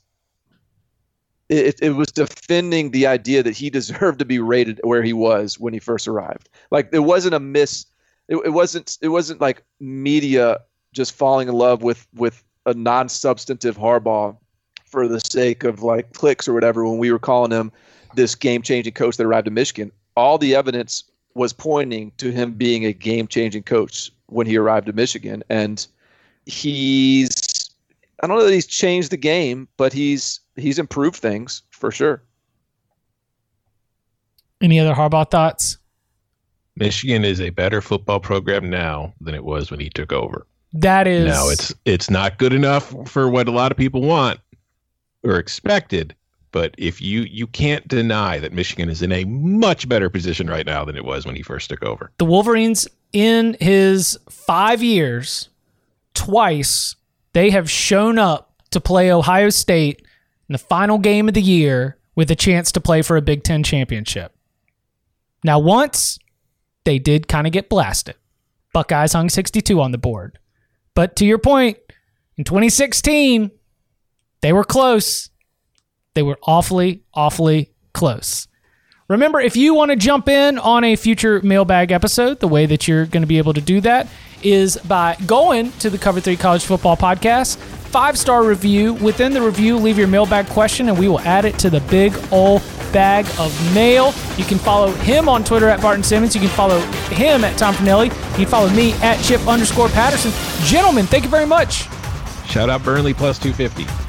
it, it was defending the idea that he deserved to be rated where he was when he first arrived. Like it wasn't a miss. It, it wasn't. It wasn't like media just falling in love with with a non-substantive Harbaugh for the sake of like clicks or whatever. When we were calling him this game-changing coach that arrived in Michigan, all the evidence was pointing to him being a game-changing coach when he arrived in Michigan, and he's. I don't know that he's changed the game, but he's he's improved things for sure.
Any other Harbaugh thoughts?
Michigan is a better football program now than it was when he took over.
That is
No, it's it's not good enough for what a lot of people want or expected, but if you you can't deny that Michigan is in a much better position right now than it was when he first took over.
the Wolverines in his five years, twice they have shown up to play Ohio State in the final game of the year with a chance to play for a Big Ten championship. Now, once they did kind of get blasted. Buckeyes hung 62 on the board. But to your point, in 2016, they were close. They were awfully, awfully close. Remember, if you want to jump in on a future mailbag episode, the way that you're going to be able to do that is by going to the Cover 3 College Football Podcast, five star review. Within the review, leave your mailbag question and we will add it to the big old bag of mail. You can follow him on Twitter at Barton Simmons. You can follow him at Tom Fornelli. You can follow me at Chip underscore Patterson. Gentlemen, thank you very much.
Shout out Burnley plus 250.